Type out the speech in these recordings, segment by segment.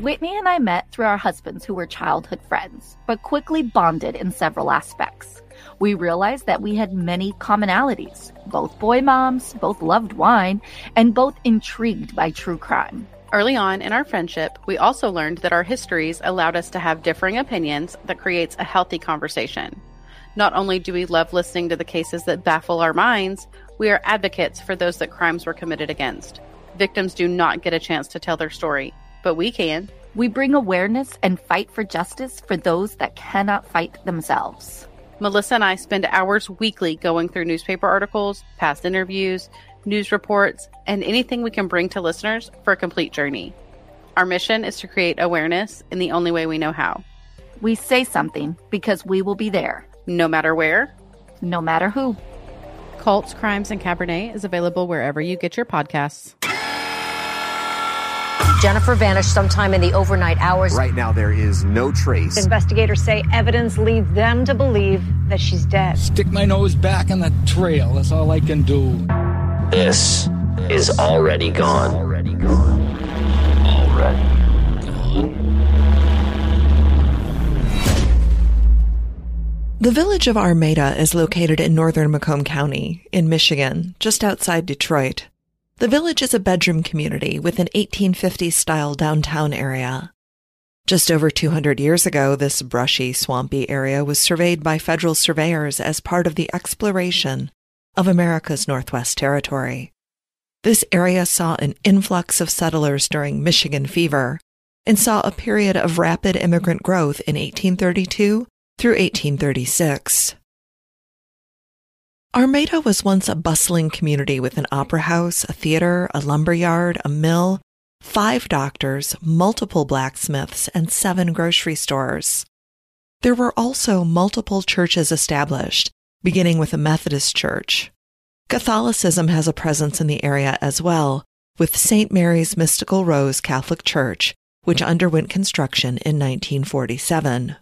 Whitney and I met through our husbands who were childhood friends, but quickly bonded in several aspects. We realized that we had many commonalities both boy moms, both loved wine, and both intrigued by true crime. Early on in our friendship, we also learned that our histories allowed us to have differing opinions that creates a healthy conversation. Not only do we love listening to the cases that baffle our minds, we are advocates for those that crimes were committed against. Victims do not get a chance to tell their story, but we can. We bring awareness and fight for justice for those that cannot fight themselves. Melissa and I spend hours weekly going through newspaper articles, past interviews, news reports, and anything we can bring to listeners for a complete journey. Our mission is to create awareness in the only way we know how. We say something because we will be there. No matter where, no matter who. Cults, Crimes, and Cabernet is available wherever you get your podcasts. Jennifer vanished sometime in the overnight hours. Right now, there is no trace. Investigators say evidence leads them to believe that she's dead. Stick my nose back in the trail. That's all I can do. This is already gone. Already gone. Already gone. The village of Armada is located in northern Macomb County, in Michigan, just outside Detroit. The village is a bedroom community with an 1850s style downtown area. Just over 200 years ago, this brushy, swampy area was surveyed by federal surveyors as part of the exploration of America's Northwest Territory. This area saw an influx of settlers during Michigan fever and saw a period of rapid immigrant growth in 1832 through 1836. Armada was once a bustling community with an opera house, a theater, a lumber yard, a mill, five doctors, multiple blacksmiths, and seven grocery stores. There were also multiple churches established, beginning with a Methodist church. Catholicism has a presence in the area as well, with St. Mary's Mystical Rose Catholic Church, which underwent construction in 1947.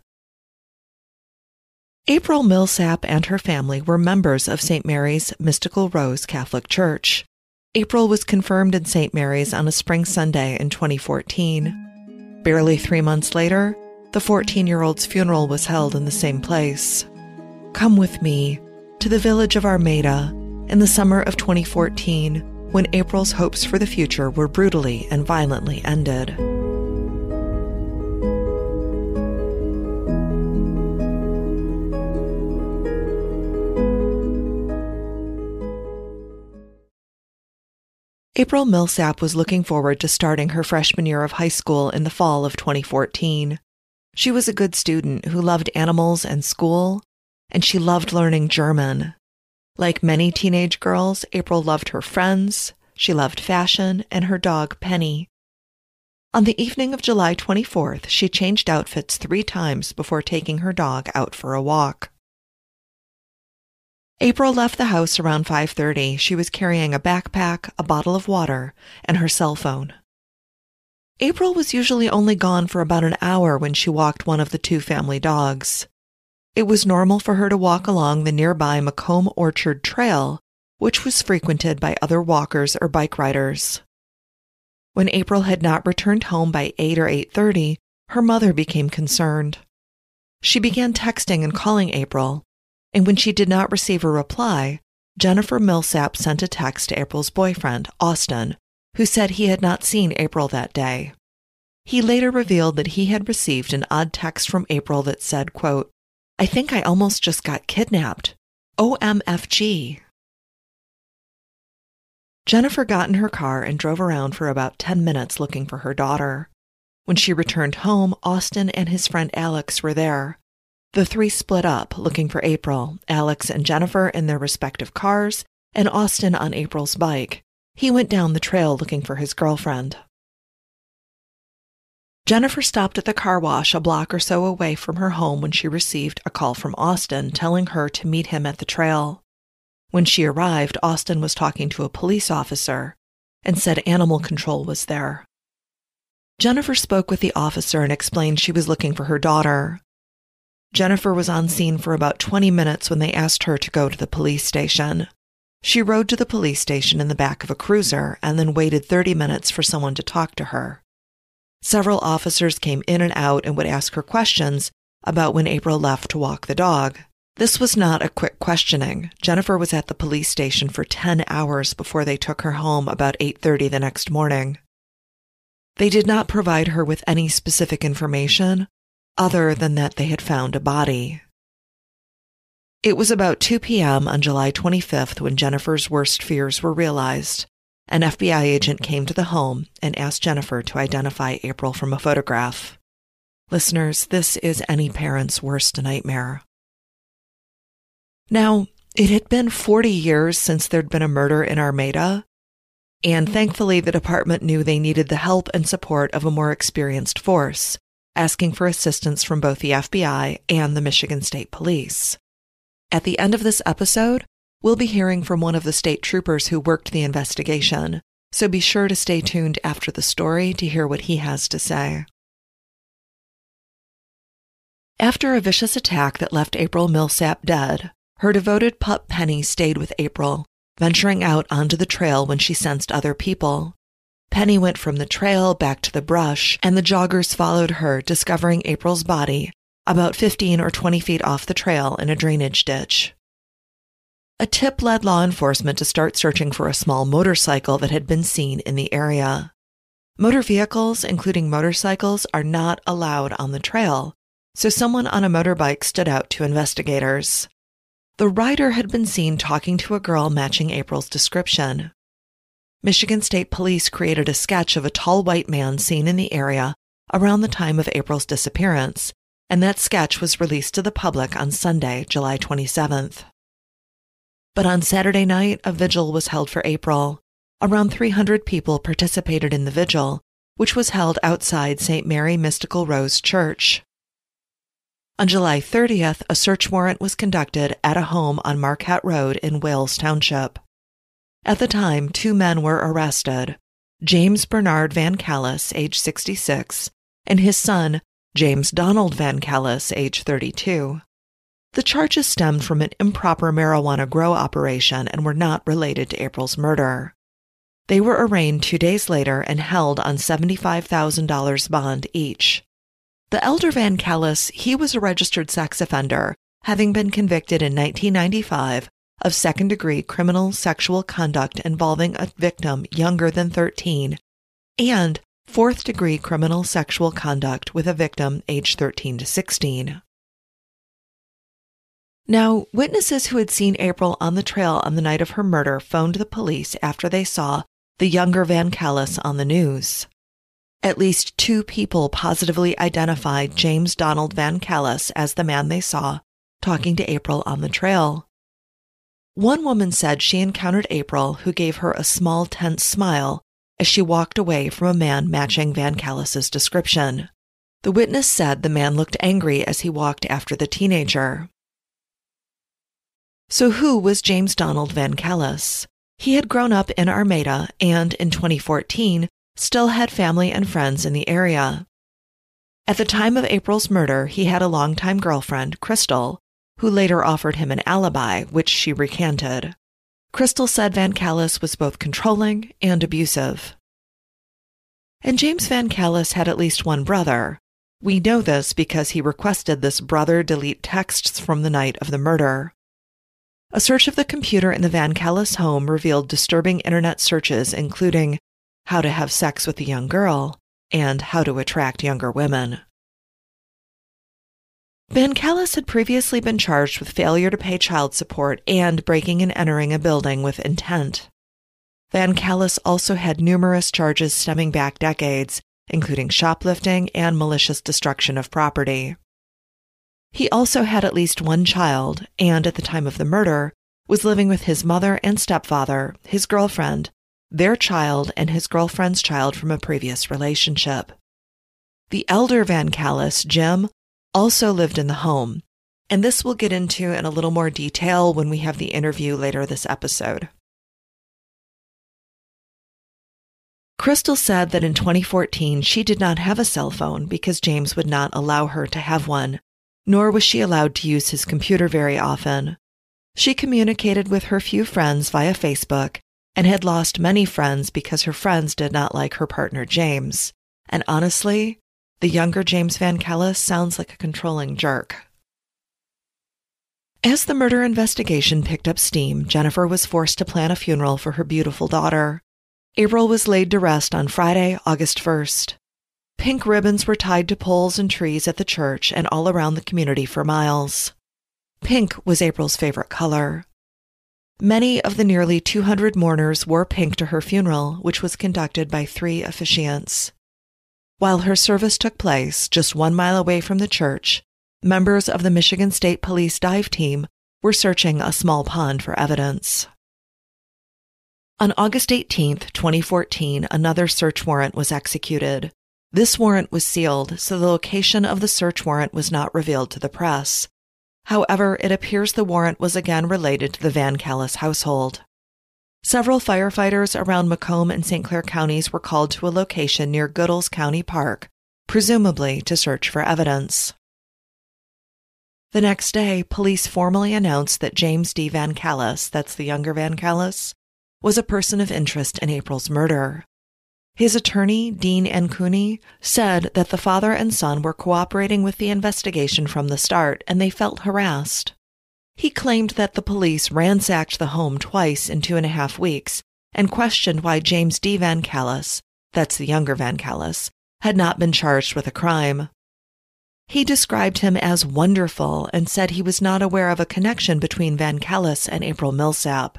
April Millsap and her family were members of St. Mary's Mystical Rose Catholic Church. April was confirmed in St. Mary's on a spring Sunday in 2014. Barely three months later, the 14 year old's funeral was held in the same place. Come with me to the village of Armada in the summer of 2014 when April's hopes for the future were brutally and violently ended. April Millsap was looking forward to starting her freshman year of high school in the fall of 2014. She was a good student who loved animals and school, and she loved learning German. Like many teenage girls, April loved her friends, she loved fashion, and her dog Penny. On the evening of July 24th, she changed outfits three times before taking her dog out for a walk. April left the house around 5:30. She was carrying a backpack, a bottle of water, and her cell phone. April was usually only gone for about an hour when she walked one of the two family dogs. It was normal for her to walk along the nearby Macomb Orchard Trail, which was frequented by other walkers or bike riders. When April had not returned home by 8 or 8:30, her mother became concerned. She began texting and calling April, and when she did not receive a reply, Jennifer Millsap sent a text to April's boyfriend, Austin, who said he had not seen April that day. He later revealed that he had received an odd text from April that said, quote, I think I almost just got kidnapped. OMFG. Jennifer got in her car and drove around for about 10 minutes looking for her daughter. When she returned home, Austin and his friend Alex were there. The three split up looking for April, Alex and Jennifer in their respective cars, and Austin on April's bike. He went down the trail looking for his girlfriend. Jennifer stopped at the car wash a block or so away from her home when she received a call from Austin telling her to meet him at the trail. When she arrived, Austin was talking to a police officer and said animal control was there. Jennifer spoke with the officer and explained she was looking for her daughter. Jennifer was on scene for about 20 minutes when they asked her to go to the police station. She rode to the police station in the back of a cruiser and then waited 30 minutes for someone to talk to her. Several officers came in and out and would ask her questions about when April left to walk the dog. This was not a quick questioning. Jennifer was at the police station for 10 hours before they took her home about 8:30 the next morning. They did not provide her with any specific information other than that they had found a body. It was about 2 p.m. on July 25th when Jennifer's worst fears were realized. An FBI agent came to the home and asked Jennifer to identify April from a photograph. Listeners, this is any parent's worst nightmare. Now, it had been 40 years since there'd been a murder in Armada, and thankfully the department knew they needed the help and support of a more experienced force, asking for assistance from both the FBI and the Michigan State Police. At the end of this episode, we'll be hearing from one of the state troopers who worked the investigation, so be sure to stay tuned after the story to hear what he has to say. After a vicious attack that left April Millsap dead, her devoted pup Penny stayed with April, venturing out onto the trail when she sensed other people. Penny went from the trail back to the brush, and the joggers followed her, discovering April's body about 15 or 20 feet off the trail in a drainage ditch. A tip led law enforcement to start searching for a small motorcycle that had been seen in the area. Motor vehicles, including motorcycles, are not allowed on the trail, so someone on a motorbike stood out to investigators. The rider had been seen talking to a girl matching April's description. Michigan State Police created a sketch of a tall white man seen in the area around the time of April's disappearance, and that sketch was released to the public on Sunday, July 27th. But on Saturday night, a vigil was held for April. Around 300 people participated in the vigil, which was held outside St. Mary Mystical Rose Church. On July 30th, a search warrant was conducted at a home on Marquette Road in Wales Township. At the time, two men were arrested James Bernard Van Callis, age 66, and his son, James Donald Van Callis, age 32. The charges stemmed from an improper marijuana grow operation and were not related to April's murder. They were arraigned two days later and held on $75,000 bond each. The elder Van Callis, he was a registered sex offender, having been convicted in 1995 of second degree criminal sexual conduct involving a victim younger than 13 and fourth degree criminal sexual conduct with a victim aged 13 to 16. Now, witnesses who had seen April on the trail on the night of her murder phoned the police after they saw the younger Van Callis on the news. At least two people positively identified James Donald Van Callis as the man they saw talking to April on the trail. One woman said she encountered April, who gave her a small, tense smile as she walked away from a man matching Van Callis's description. The witness said the man looked angry as he walked after the teenager. So, who was James Donald Van Callis? He had grown up in Armada and, in 2014, still had family and friends in the area. At the time of April's murder, he had a longtime girlfriend, Crystal, who later offered him an alibi, which she recanted. Crystal said Van Callis was both controlling and abusive. And James Van Callis had at least one brother. We know this because he requested this brother delete texts from the night of the murder. A search of the computer in the Van Callis home revealed disturbing internet searches, including how to have sex with a young girl, and how to attract younger women. Van Callis had previously been charged with failure to pay child support and breaking and entering a building with intent. Van Callis also had numerous charges stemming back decades, including shoplifting and malicious destruction of property. He also had at least one child, and at the time of the murder, was living with his mother and stepfather, his girlfriend, their child, and his girlfriend's child from a previous relationship. The elder Van Callis, Jim, also lived in the home, and this we'll get into in a little more detail when we have the interview later this episode. Crystal said that in 2014 she did not have a cell phone because James would not allow her to have one, nor was she allowed to use his computer very often. She communicated with her few friends via Facebook and had lost many friends because her friends did not like her partner James. And honestly, the younger James Van Callis sounds like a controlling jerk. As the murder investigation picked up steam, Jennifer was forced to plan a funeral for her beautiful daughter. April was laid to rest on Friday, August 1st. Pink ribbons were tied to poles and trees at the church and all around the community for miles. Pink was April's favorite color. Many of the nearly 200 mourners wore pink to her funeral, which was conducted by three officiants. While her service took place just one mile away from the church, members of the Michigan State Police dive team were searching a small pond for evidence. On August 18, 2014, another search warrant was executed. This warrant was sealed, so the location of the search warrant was not revealed to the press. However, it appears the warrant was again related to the Van Callis household. Several firefighters around Macomb and St. Clair counties were called to a location near Goodells County Park, presumably to search for evidence. The next day, police formally announced that James D. Van Callis, that's the younger Van Callis, was a person of interest in April's murder. His attorney, Dean Ancuni, said that the father and son were cooperating with the investigation from the start and they felt harassed. He claimed that the police ransacked the home twice in two and a half weeks and questioned why James D. Van Callis, that's the younger Van Callis, had not been charged with a crime. He described him as wonderful and said he was not aware of a connection between Van Callis and April Millsap.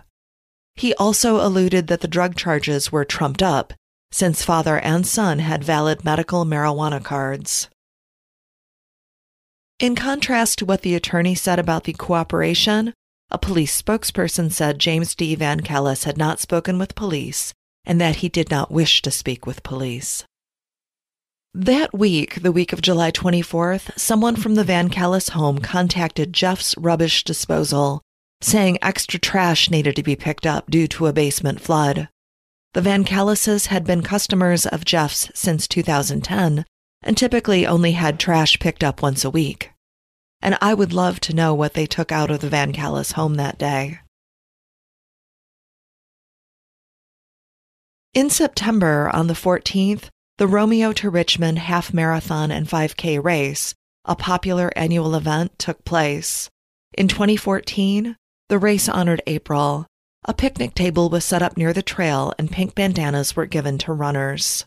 He also alluded that the drug charges were trumped up since father and son had valid medical marijuana cards. In contrast to what the attorney said about the cooperation, a police spokesperson said James D. Van Callis had not spoken with police and that he did not wish to speak with police. That week, the week of July 24th, someone from the Van Callis home contacted Jeff's Rubbish Disposal, saying extra trash needed to be picked up due to a basement flood. The Van Callises had been customers of Jeff's since 2010 and typically only had trash picked up once a week. And I would love to know what they took out of the Van Callis home that day. In September, on the 14th, the Romeo to Richmond Half Marathon and 5K race, a popular annual event, took place. In 2014, the race honored April, a picnic table was set up near the trail and pink bandanas were given to runners.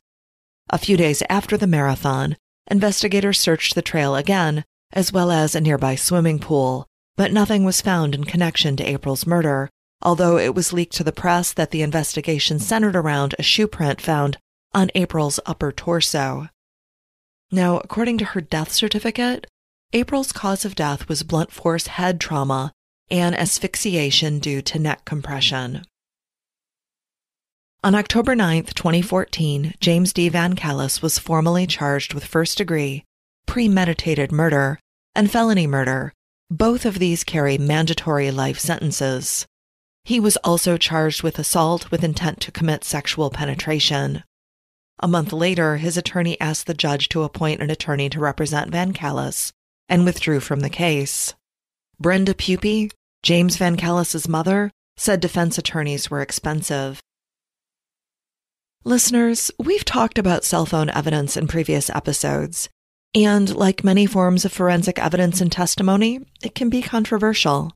A few days after the marathon, investigators searched the trail again, as well as a nearby swimming pool, but nothing was found in connection to April's murder, although it was leaked to the press that the investigation centered around a shoe print found on April's upper torso. Now, according to her death certificate, April's cause of death was blunt force head trauma and asphyxiation due to neck compression. On October 9, 2014, James D. Van Callis was formally charged with first degree, premeditated murder, and felony murder. Both of these carry mandatory life sentences. He was also charged with assault with intent to commit sexual penetration. A month later, his attorney asked the judge to appoint an attorney to represent Van Callis and withdrew from the case. Brenda Pupi, James Van Callis's mother, said defense attorneys were expensive. Listeners, we've talked about cell phone evidence in previous episodes, and like many forms of forensic evidence and testimony, it can be controversial.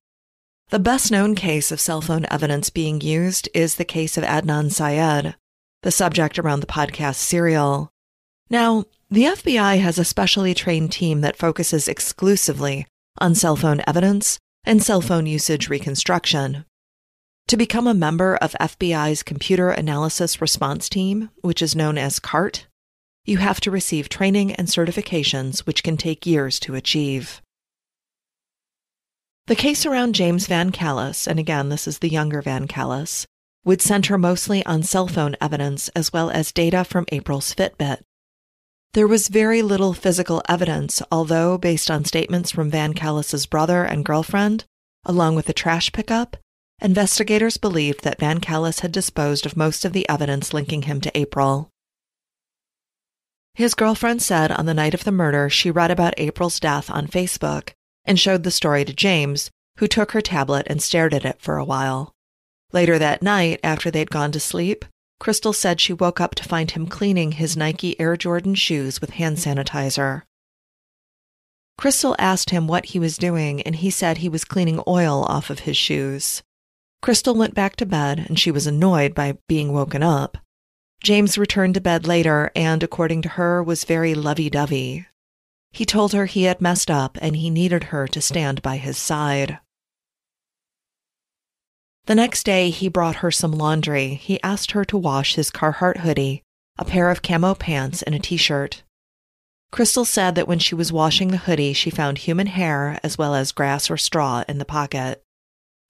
The best known case of cell phone evidence being used is the case of Adnan Syed, the subject around the podcast Serial. Now, the FBI has a specially trained team that focuses exclusively on cell phone evidence and cell phone usage reconstruction. To become a member of FBI's Computer Analysis Response Team, which is known as CART, you have to receive training and certifications which can take years to achieve. The case around James Van Callis, and again, this is the younger Van Callis, would center mostly on cell phone evidence as well as data from April's Fitbit. There was very little physical evidence, although, based on statements from Van Callis's brother and girlfriend, along with the trash pickup, investigators believed that Van Callis had disposed of most of the evidence linking him to April. His girlfriend said on the night of the murder she read about April's death on Facebook and showed the story to James, who took her tablet and stared at it for a while. Later that night, after they'd gone to sleep, Crystal said she woke up to find him cleaning his Nike Air Jordan shoes with hand sanitizer. Crystal asked him what he was doing, and he said he was cleaning oil off of his shoes. Crystal went back to bed, and she was annoyed by being woken up. James returned to bed later and, according to her, was very lovey dovey. He told her he had messed up and he needed her to stand by his side. The next day, he brought her some laundry. He asked her to wash his Carhartt hoodie, a pair of camo pants, and a t shirt. Crystal said that when she was washing the hoodie, she found human hair as well as grass or straw in the pocket.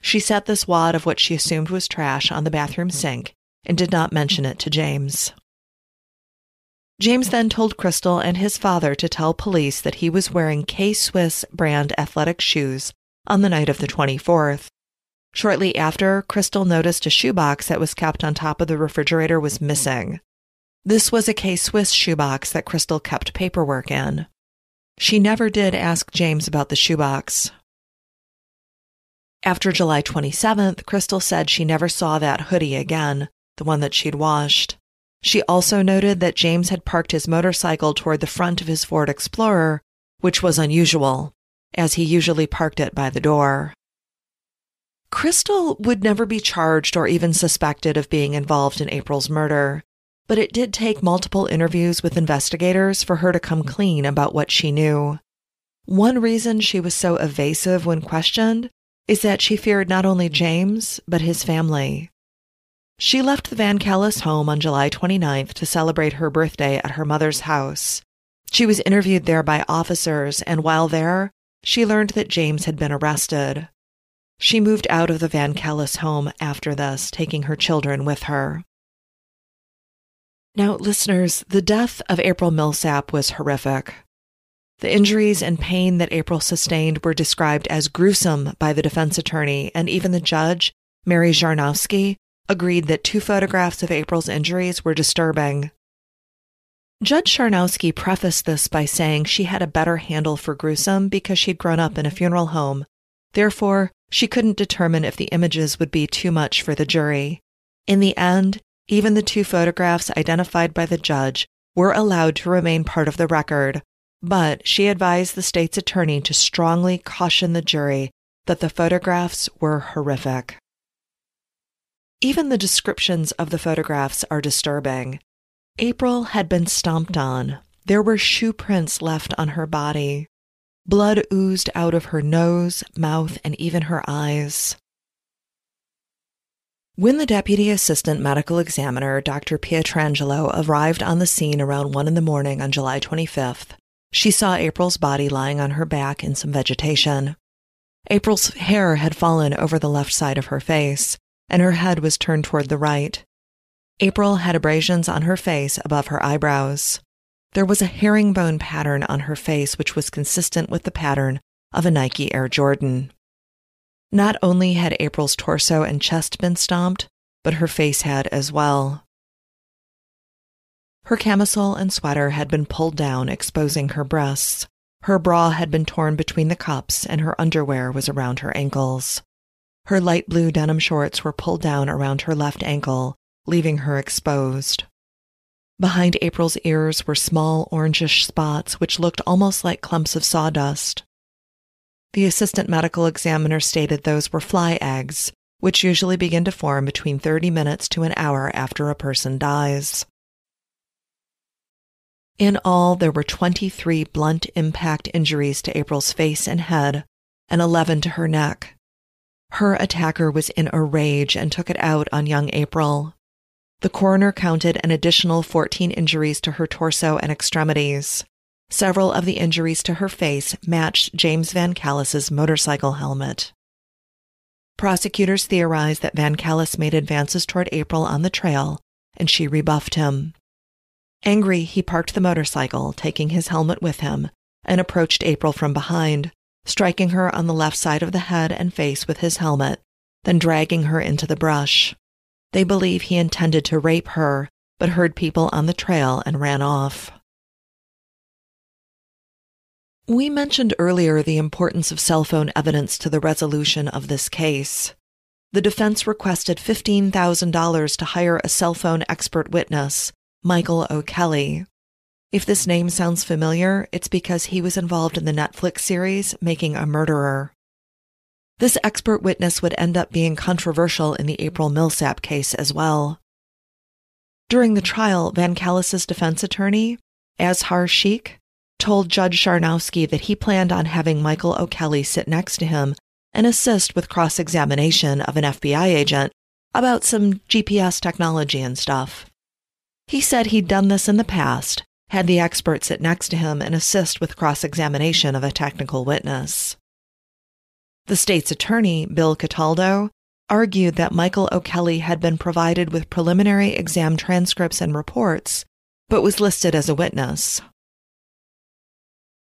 She set this wad of what she assumed was trash on the bathroom sink and did not mention it to James. James then told Crystal and his father to tell police that he was wearing K Swiss brand athletic shoes on the night of the 24th. Shortly after, Crystal noticed a shoebox that was kept on top of the refrigerator was missing. This was a K Swiss shoebox that Crystal kept paperwork in. She never did ask James about the shoebox. After July 27th, Crystal said she never saw that hoodie again, the one that she'd washed. She also noted that James had parked his motorcycle toward the front of his Ford Explorer, which was unusual, as he usually parked it by the door. Crystal would never be charged or even suspected of being involved in April's murder, but it did take multiple interviews with investigators for her to come clean about what she knew. One reason she was so evasive when questioned is that she feared not only James, but his family. She left the Van Callis home on July 29th to celebrate her birthday at her mother's house. She was interviewed there by officers, and while there, she learned that James had been arrested. She moved out of the Van Callis home after this, taking her children with her. Now, listeners, the death of April Millsap was horrific. The injuries and pain that April sustained were described as gruesome by the defense attorney, and even the judge, Mary Chrzanowski, agreed that two photographs of April's injuries were disturbing. Judge Chrzanowski prefaced this by saying she had a better handle for gruesome because she'd grown up in a funeral home. Therefore, she couldn't determine if the images would be too much for the jury. In the end, even the two photographs identified by the judge were allowed to remain part of the record, but she advised the state's attorney to strongly caution the jury that the photographs were horrific. Even the descriptions of the photographs are disturbing. April had been stomped on. There were shoe prints left on her body. Blood oozed out of her nose, mouth, and even her eyes. When the deputy assistant medical examiner, Dr. Pietrangelo, arrived on the scene around 1 in the morning on July 25th, she saw April's body lying on her back in some vegetation. April's hair had fallen over the left side of her face, and her head was turned toward the right. April had abrasions on her face above her eyebrows. There was a herringbone pattern on her face which was consistent with the pattern of a Nike Air Jordan. Not only had April's torso and chest been stomped, but her face had as well. Her camisole and sweater had been pulled down, exposing her breasts. Her bra had been torn between the cups, and her underwear was around her ankles. Her light blue denim shorts were pulled down around her left ankle, leaving her exposed. Behind April's ears were small orangish spots which looked almost like clumps of sawdust. The assistant medical examiner stated those were fly eggs, which usually begin to form between 30 minutes to an hour after a person dies. In all, there were 23 blunt impact injuries to April's face and head, and 11 to her neck. Her attacker was in a rage and took it out on young April. The coroner counted an additional 14 injuries to her torso and extremities. Several of the injuries to her face matched James Van Callis's motorcycle helmet. Prosecutors theorized that Van Callis made advances toward April on the trail, and she rebuffed him. Angry, he parked the motorcycle, taking his helmet with him, and approached April from behind, striking her on the left side of the head and face with his helmet, then dragging her into the brush. They believe he intended to rape her, but heard people on the trail and ran off. We mentioned earlier the importance of cell phone evidence to the resolution of this case. The defense requested $15,000 to hire a cell phone expert witness, Michael O'Kelly. If this name sounds familiar, it's because he was involved in the Netflix series Making a Murderer. This expert witness would end up being controversial in the April Millsap case as well. During the trial, Van Callis's defense attorney, Azhar Sheikh, told Judge Chrzanowski that he planned on having Michael O'Kelly sit next to him and assist with cross examination of an FBI agent about some GPS technology and stuff. He said he'd done this in the past, had the expert sit next to him and assist with cross examination of a technical witness. The state's attorney, Bill Cataldo, argued that Michael O'Kelly had been provided with preliminary exam transcripts and reports, but was listed as a witness.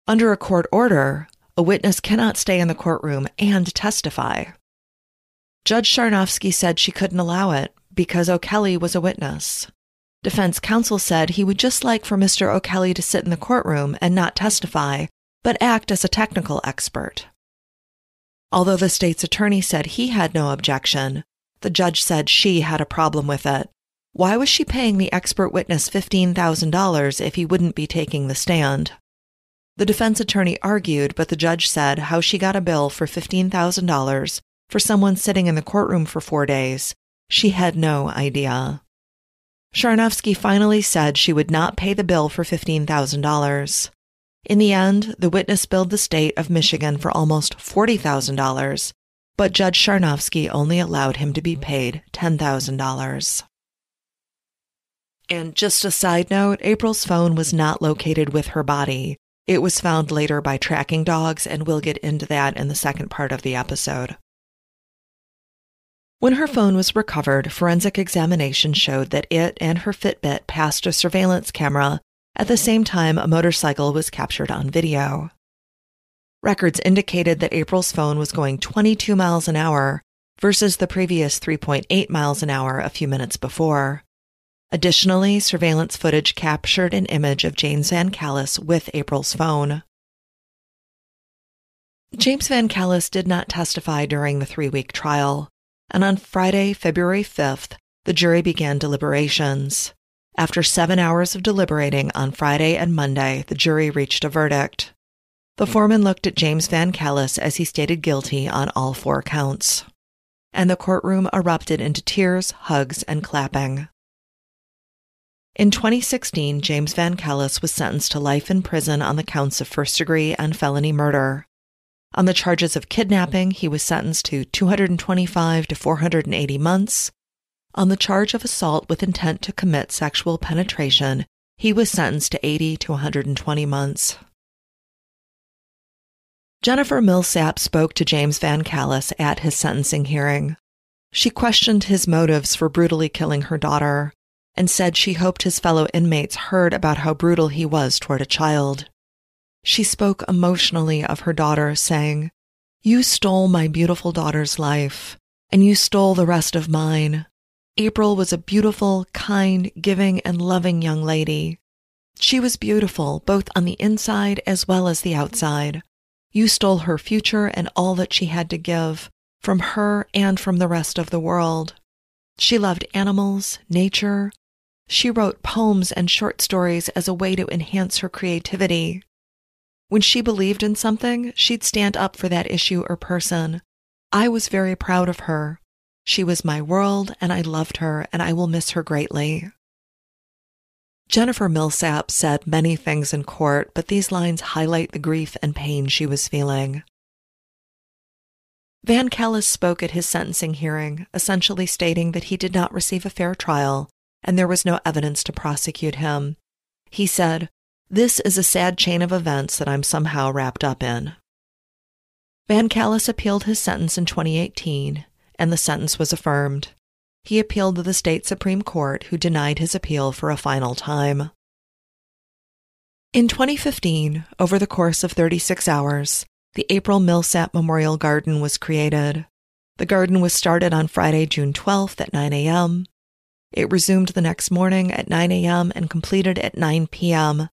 Under a court order, a witness cannot stay in the courtroom and testify. Judge Chrzanowski said she couldn't allow it because O'Kelly was a witness. Defense counsel said he would just like for Mr. O'Kelly to sit in the courtroom and not testify, but act as a technical expert. Although the state's attorney said he had no objection, the judge said she had a problem with it. Why was she paying the expert witness $15,000 if he wouldn't be taking the stand? The defense attorney argued, but the judge said how she got a bill for $15,000 for someone sitting in the courtroom for four days. She had no idea. Chrzanowski finally said she would not pay the bill for $15,000. In the end, the witness billed the state of Michigan for almost $40,000, but Judge Chrzanowski only allowed him to be paid $10,000. And just a side note, April's phone was not located with her body. It was found later by tracking dogs, and we'll get into that in the second part of the episode. When her phone was recovered, forensic examination showed that it and her Fitbit passed a surveillance camera at the same time a motorcycle was captured on video. Records indicated that April's phone was going 22 miles an hour versus the previous 3.8 miles an hour a few minutes before. Additionally, surveillance footage captured an image of James Van Callis with April's phone. James Van Callis did not testify during the three week trial, and on Friday, February 5th, the jury began deliberations. After seven hours of deliberating on Friday and Monday, the jury reached a verdict. The foreman looked at James Van Callis as he stated guilty on all four counts. And the courtroom erupted into tears, hugs, and clapping. In 2016, James Van Callis was sentenced to life in prison on the counts of first degree and felony murder. On the charges of kidnapping, he was sentenced to 225 to 480 months. On the charge of assault with intent to commit sexual penetration, he was sentenced to 80 to 120 months. Jennifer Millsap spoke to James Van Callis at his sentencing hearing. She questioned his motives for brutally killing her daughter and said she hoped his fellow inmates heard about how brutal he was toward a child. She spoke emotionally of her daughter, saying, You stole my beautiful daughter's life, and you stole the rest of mine. April was a beautiful, kind, giving, and loving young lady. She was beautiful both on the inside as well as the outside. You stole her future and all that she had to give, from her and from the rest of the world. She loved animals, nature, she wrote poems and short stories as a way to enhance her creativity. When she believed in something, she'd stand up for that issue or person. I was very proud of her. She was my world, and I loved her, and I will miss her greatly. Jennifer Millsap said many things in court, but these lines highlight the grief and pain she was feeling. Van Callis spoke at his sentencing hearing, essentially stating that he did not receive a fair trial and there was no evidence to prosecute him. He said, This is a sad chain of events that I'm somehow wrapped up in. Van Callis appealed his sentence in 2018, and the sentence was affirmed. He appealed to the state Supreme Court, who denied his appeal for a final time. In 2015, over the course of 36 hours, the April Millsap Memorial Garden was created. The garden was started on Friday, June 12th at 9 a.m. It resumed the next morning at 9 a.m. and completed at 9 p.m.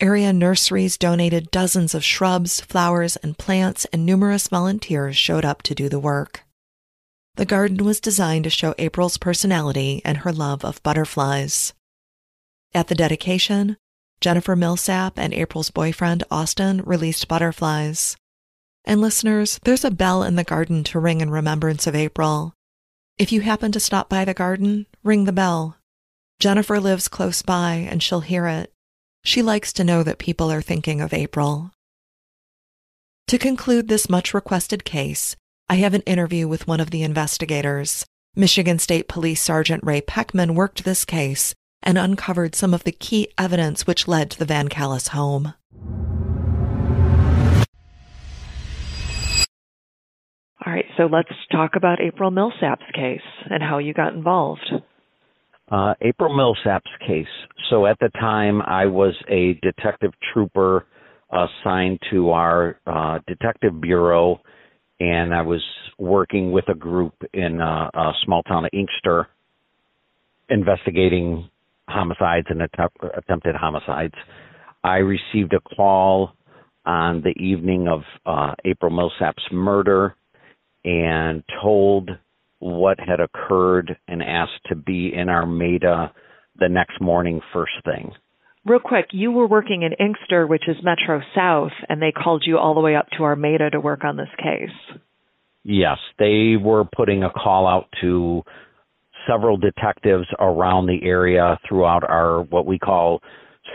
Area nurseries donated dozens of shrubs, flowers, and plants, and numerous volunteers showed up to do the work. The garden was designed to show April's personality and her love of butterflies. At the dedication, Jennifer Millsap and April's boyfriend, Austin, released butterflies. And listeners, there's a bell in the garden to ring in remembrance of April. If you happen to stop by the garden, ring the bell. Jennifer lives close by and she'll hear it. She likes to know that people are thinking of April. To conclude this much requested case, I have an interview with one of the investigators. Michigan State Police Sergeant Ray Peckman worked this case and uncovered some of the key evidence which led to the Van Callis home. All right, so let's talk about April Millsap's case and how you got involved. Uh, April Millsap's case. So at the time, I was a detective trooper assigned to our uh, detective bureau, and I was working with a group in uh, a small town of Inkster investigating homicides and att- attempted homicides. I received a call on the evening of uh, April Millsap's murder and told what had occurred and asked to be in Armada the next morning first thing. Real quick, you were working in Inkster, which is Metro South, and they called you all the way up to Armada to work on this case. Yes, they were putting a call out to several detectives around the area throughout our what we call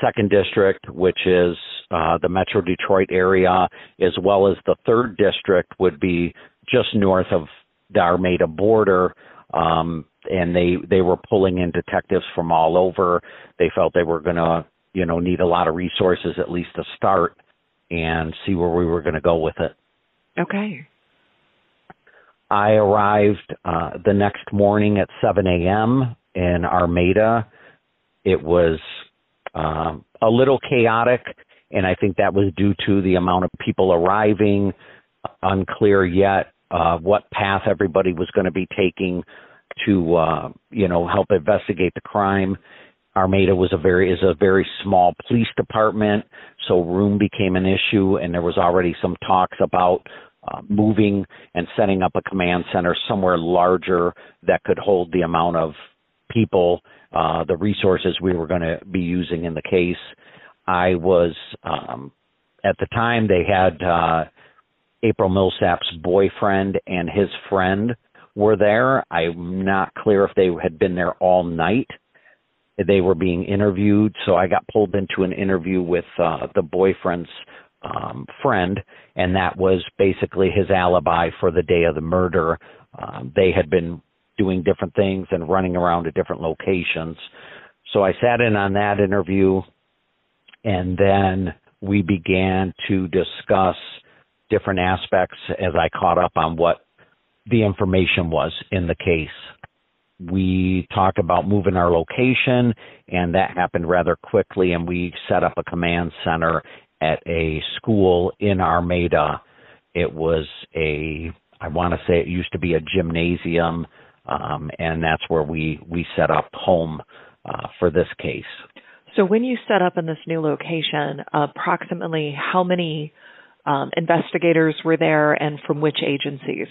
second district, which is uh, the Metro Detroit area, as well as the third district would be just north of the Armada border. Um, and they they were pulling in detectives from all over. They felt they were going to you know need a lot of resources at least to start and see where we were going to go with it. Okay. I arrived uh, the next morning at 7 a.m. in Armada. It was um, a little chaotic, and I think that was due to the amount of people arriving. Unclear yet uh, what path everybody was going to be taking to, uh, you know, help investigate the crime. Armada was a very is a very small police department, so room became an issue, and there was already some talks about uh, moving and setting up a command center somewhere larger that could hold the amount of people, uh, the resources we were going to be using in the case. I was um, at the time they had uh, April Millsap's boyfriend and his friend were there. I'm not clear if they had been there all night. They were being interviewed, so I got pulled into an interview with uh, the boyfriend's um, friend, and that was basically his alibi for the day of the murder. Um, they had been doing different things and running around to different locations. So I sat in on that interview, and then we began to discuss different aspects as I caught up on what the information was in the case. We talked about moving our location, and that happened rather quickly, and we set up a command center at a school in Armada. It was a, I want to say it used to be a gymnasium, um, and that's where we, we set up home uh, for this case. So when you set up in this new location, approximately how many um, investigators were there and from which agencies?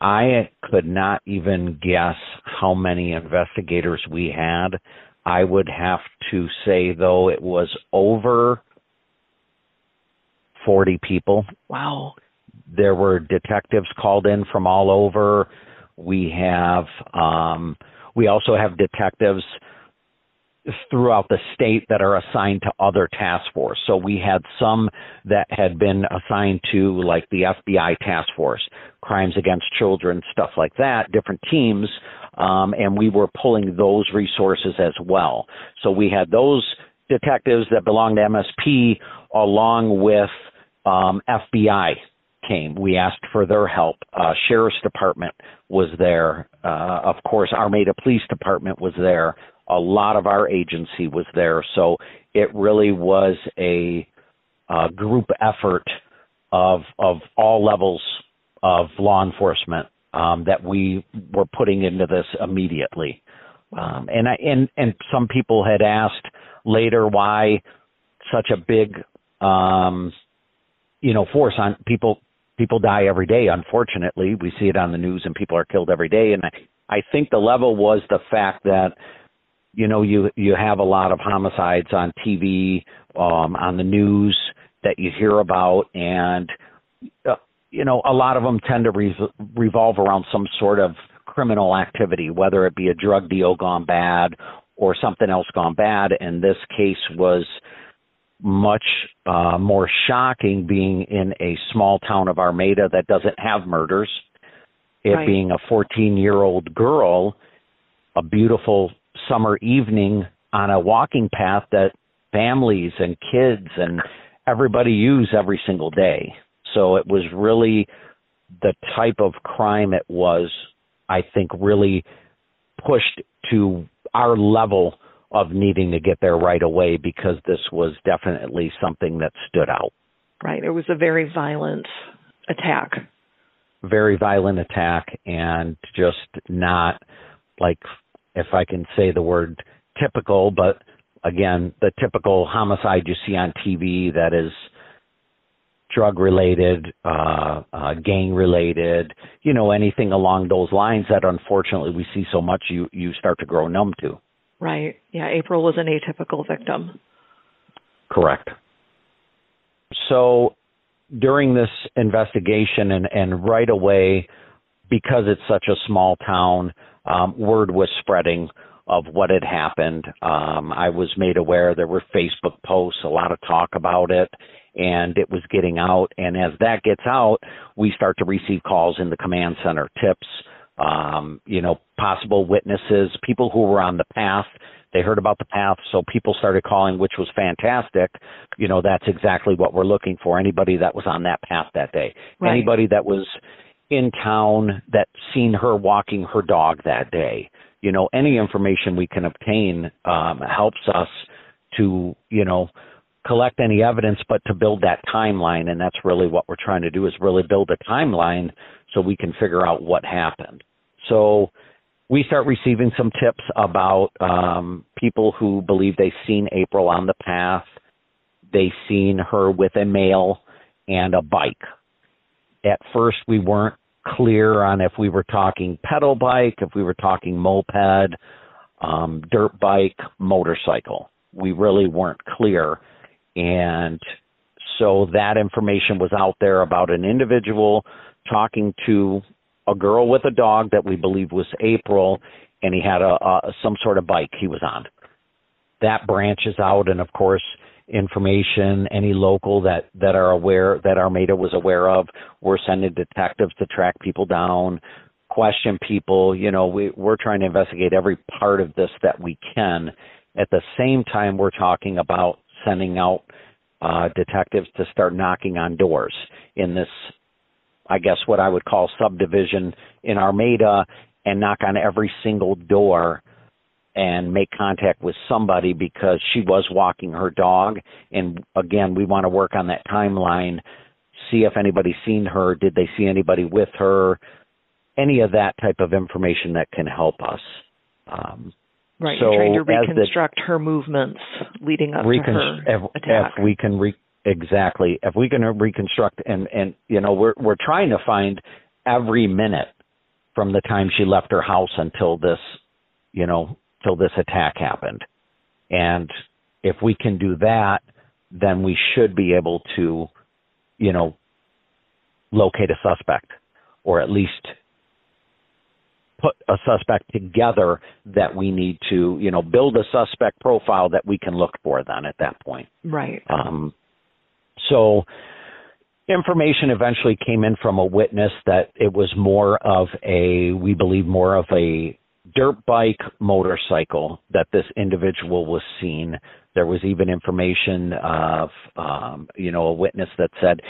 I could not even guess how many investigators we had. I would have to say, though, it was over 40 people. Wow. There were detectives called in from all over. We have, um, we also have detectives throughout the state that are assigned to other task force. So we had some that had been assigned to like the FBI task force, crimes against children, stuff like that, different teams. Um, and we were pulling those resources as well. So we had those detectives that belonged to MSP along with um, FBI came. We asked for their help. Uh, Sheriff's Department was there. Uh, of course, Armada Police Department was there a lot of our agency was there. So it really was a, a group effort of of all levels of law enforcement um, that we were putting into this immediately. Um, and I and and some people had asked later why such a big, um, you know, force on people. People die every day. Unfortunately, we see it on the news, and people are killed every day. And I, I think the level was the fact that, you know, you you have a lot of homicides on TV, um, on the news that you hear about, and uh, you know, a lot of them tend to re- revolve around some sort of criminal activity, whether it be a drug deal gone bad or something else gone bad. And this case was much uh, more shocking being in a small town of Armada that doesn't have murders. It right. being a 14 year old girl, a beautiful summer evening on a walking path that families and kids and everybody use every single day. So it was really the type of crime it was, I think, really pushed to our level of needing to get there right away because this was definitely something that stood out. Right. It was a very violent attack. Very violent attack and just not like, if I can say the word typical, but again, the typical homicide you see on TV that is drug related, uh, uh, gang related, you know, anything along those lines that unfortunately we see so much you, you start to grow numb to. Right. Yeah. April was an atypical victim. Correct. So during this investigation and, and right away, because it's such a small town, um, word was spreading of what had happened. Um, I was made aware there were Facebook posts, a lot of talk about it, and it was getting out. And as that gets out, we start to receive calls in the command center, tips, um, you know, possible witnesses, people who were on the path. They heard about the path, so people started calling, which was fantastic. You know, that's exactly what we're looking for. Anybody that was on that path that day, right. anybody that was in town that seen her walking her dog that day. You know, any information we can obtain um, helps us to, you know, collect any evidence, but to build that timeline. And that's really what we're trying to do is really build a timeline so we can figure out what happened. So we start receiving some tips about um, people who believe they've seen April on the path. They've seen her with a male and a bike. At first, we weren't clear on if we were talking pedal bike, if we were talking moped, um, dirt bike, motorcycle. We really weren't clear. And so that information was out there about an individual talking to a girl with a dog that we believe was April, and he had a, a some sort of bike he was on. That branches out, and of course, information any local that that are aware that Armada was aware of. We're sending detectives to track people down, question people. You know, we we're trying to investigate every part of this that we can. At the same time, we're talking about sending out uh, detectives to start knocking on doors in this, I guess, what I would call subdivision in Armada and knock on every single door and make contact with somebody because she was walking her dog. And again, we want to work on that timeline, see if anybody's seen her, did they see anybody with her, any of that type of information that can help us. Um, Right, so trying to reconstruct the, her movements leading up recon- to her if, attack. If we can re- exactly, if we can reconstruct and and you know we're we're trying to find every minute from the time she left her house until this, you know, till this attack happened, and if we can do that, then we should be able to, you know, locate a suspect or at least put a suspect together that we need to, you know, build a suspect profile that we can look for then at that point. Right. Um, so information eventually came in from a witness that it was more of a, we believe more of a dirt bike motorcycle that this individual was seen. There was even information of, um, you know, a witness that said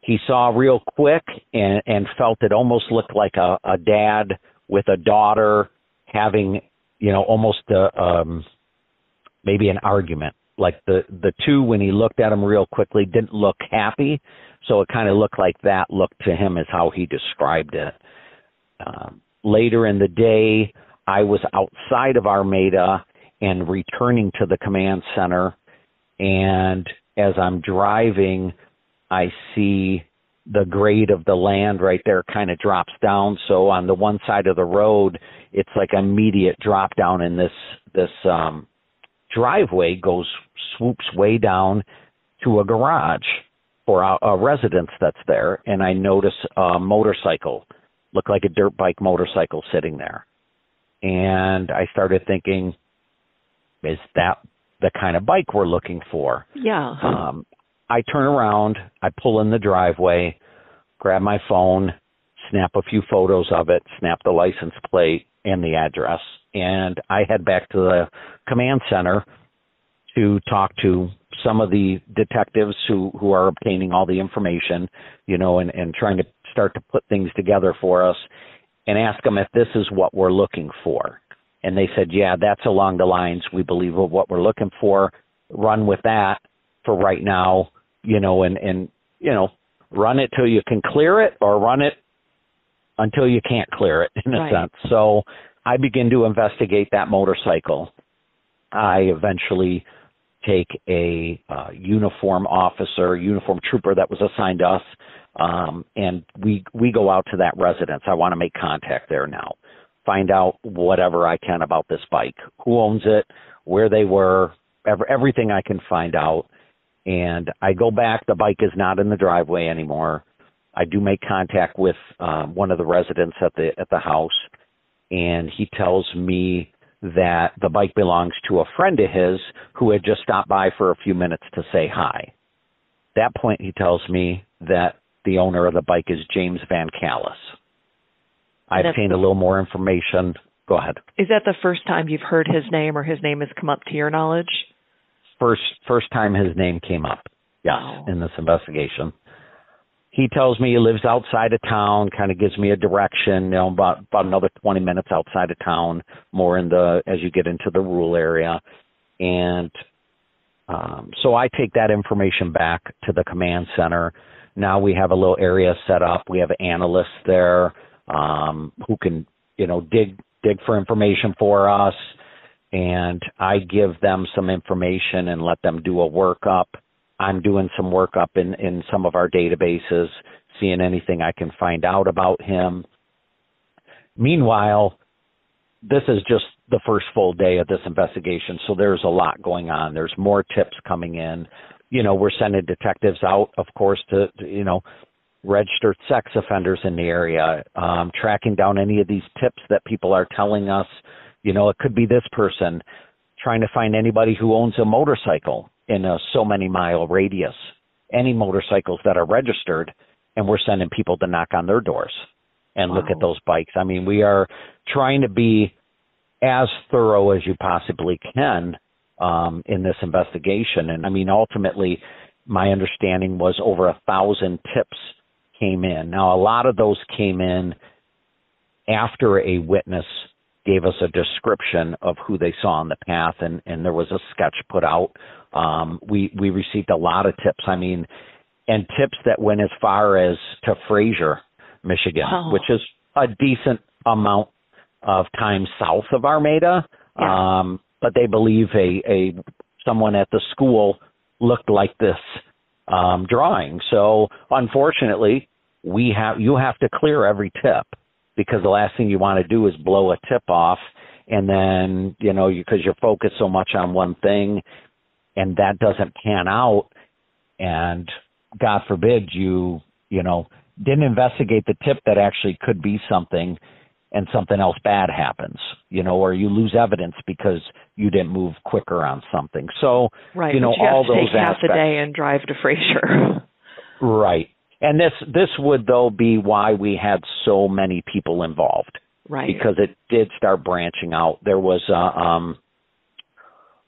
he saw real quick and, and felt it almost looked like a, a dad with a daughter having, you know, almost a, um, maybe an argument. Like the the two, when he looked at him real quickly, didn't look happy. So it kind of looked like that looked to him as how he described it. Um, later in the day, I was outside of Armada and returning to the command center. And as I'm driving, I see the grade of the land right there kind of drops down. So on the one side of the road, it's like immediate drop down in this this um driveway goes swoops way down to a garage for a, a residence that's there and I notice a motorcycle look like a dirt bike motorcycle sitting there. And I started thinking is that the kind of bike we're looking for? Yeah. Um I turn around, I pull in the driveway, grab my phone, snap a few photos of it, snap the license plate and the address, and I head back to the command center to talk to some of the detectives who who are obtaining all the information, you know, and and trying to start to put things together for us and ask them if this is what we're looking for. And they said, "Yeah, that's along the lines we believe of what we're looking for. Run with that for right now." you know, and and you know, run it till you can clear it, or run it until you can't clear it, in a right. sense. So I begin to investigate that motorcycle. I eventually take a uh, uniform officer, uniform trooper that was assigned to us, um, and we we go out to that residence. I want to make contact there now, find out whatever I can about this bike, who owns it, where they were, ever, everything I can find out and I go back. The bike is not in the driveway anymore. I do make contact with um, one of the residents at the at the house, and he tells me that the bike belongs to a friend of his who had just stopped by for a few minutes to say hi. At that point, he tells me that the owner of the bike is James Van Callis. I've obtained a little more information. Go ahead. Is that the first time you've heard his name or his name has come up to your knowledge? first first time his name came up. Yes, wow. in this investigation. He tells me he lives outside of town, kind of gives me a direction, you know, about about another 20 minutes outside of town, more in the as you get into the rural area. And um, so I take that information back to the command center. Now we have a little area set up. We have analysts there um, who can, you know, dig dig for information for us and I give them some information and let them do a workup. I'm doing some workup in, in some of our databases, seeing anything I can find out about him. Meanwhile, this is just the first full day of this investigation, so there's a lot going on. There's more tips coming in. You know, we're sending detectives out, of course, to, to you know, registered sex offenders in the area, um, tracking down any of these tips that people are telling us you know, it could be this person trying to find anybody who owns a motorcycle in a so many mile radius, any motorcycles that are registered, and we're sending people to knock on their doors and wow. look at those bikes. I mean, we are trying to be as thorough as you possibly can um, in this investigation. And I mean, ultimately, my understanding was over a thousand tips came in. Now, a lot of those came in after a witness gave us a description of who they saw on the path and and there was a sketch put out um we we received a lot of tips i mean and tips that went as far as to Fraser Michigan wow. which is a decent amount of time south of Armada yeah. um but they believe a a someone at the school looked like this um drawing. So unfortunately we have you have to clear every tip because the last thing you want to do is blow a tip off and then you know because you, you're focused so much on one thing and that doesn't pan out and god forbid you you know didn't investigate the tip that actually could be something and something else bad happens you know or you lose evidence because you didn't move quicker on something. So right you know you all to those take half aspects a day and drive to Fraser right. And this this would though be why we had so many people involved. Right. Because it did start branching out. There was a um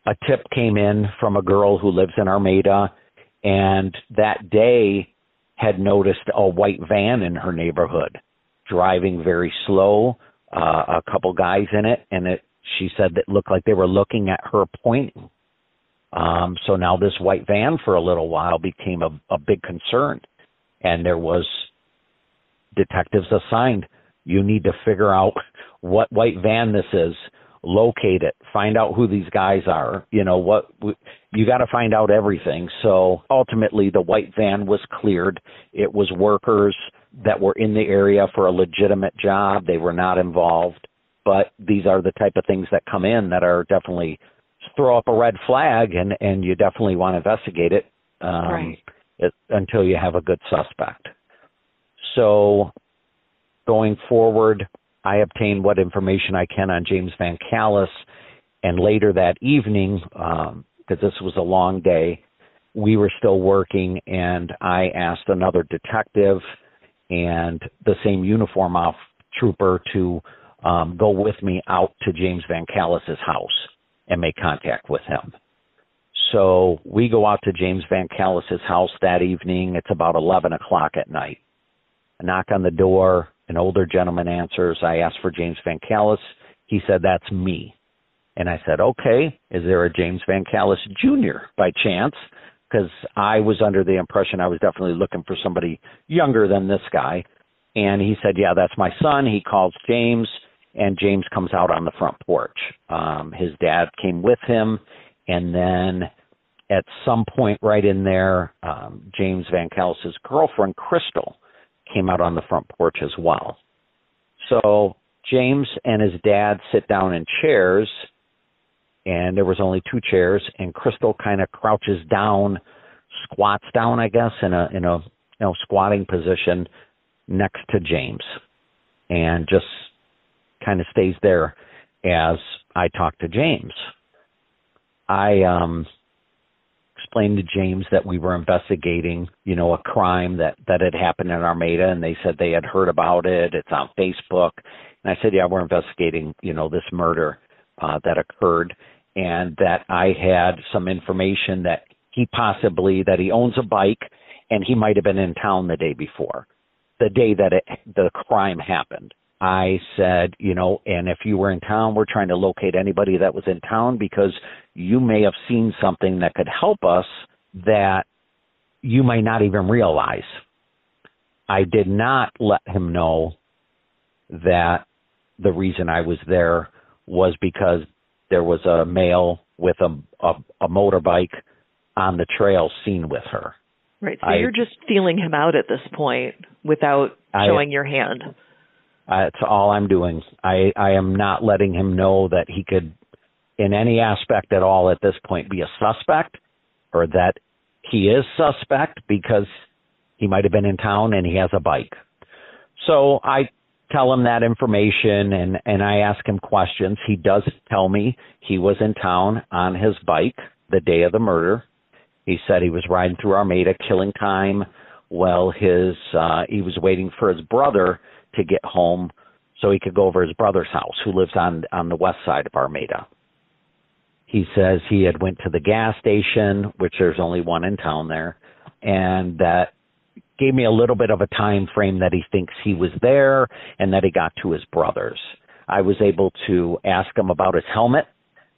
a tip came in from a girl who lives in Armada and that day had noticed a white van in her neighborhood driving very slow uh a couple guys in it and it she said that looked like they were looking at her pointing um so now this white van for a little while became a, a big concern and there was detectives assigned. You need to figure out what white van this is. locate it, find out who these guys are. You know what? You got to find out everything. So ultimately, the white van was cleared. It was workers that were in the area for a legitimate job. They were not involved. But these are the type of things that come in that are definitely throw up a red flag, and and you definitely want to investigate it, um, right. it until you have a good suspect. So going forward, I obtain what information I can on James Van Callis, and later that evening, because um, this was a long day, we were still working, and I asked another detective and the same uniform off trooper to um, go with me out to James Van Callis's house and make contact with him. So we go out to James Van Callis's house that evening. It's about 11 o'clock at night. I knock on the door. An older gentleman answers. I ask for James Van Callis. He said, That's me. And I said, Okay, is there a James Van Callis Jr. by chance? Because I was under the impression I was definitely looking for somebody younger than this guy. And he said, Yeah, that's my son. He calls James, and James comes out on the front porch. Um, his dad came with him, and then at some point right in there, um, James Van Callis's girlfriend, Crystal, came out on the front porch as well. So James and his dad sit down in chairs, and there was only two chairs, and Crystal kind of crouches down, squats down, I guess, in a in a you know squatting position next to James, and just kind of stays there as I talk to James. I um explained to James that we were investigating, you know, a crime that that had happened in Armada, and they said they had heard about it. It's on Facebook, and I said, yeah, we're investigating, you know, this murder uh, that occurred, and that I had some information that he possibly that he owns a bike, and he might have been in town the day before, the day that it, the crime happened. I said, you know, and if you were in town, we're trying to locate anybody that was in town because you may have seen something that could help us that you might not even realize. I did not let him know that the reason I was there was because there was a male with a a, a motorbike on the trail seen with her. Right. So I, you're just feeling him out at this point without showing I, your hand. That's all I'm doing. I I am not letting him know that he could, in any aspect at all, at this point, be a suspect, or that he is suspect because he might have been in town and he has a bike. So I tell him that information and and I ask him questions. He does tell me he was in town on his bike the day of the murder. He said he was riding through Armada, killing time while his uh, he was waiting for his brother to get home so he could go over his brother's house who lives on on the west side of Armada. He says he had went to the gas station, which there's only one in town there, and that gave me a little bit of a time frame that he thinks he was there and that he got to his brother's. I was able to ask him about his helmet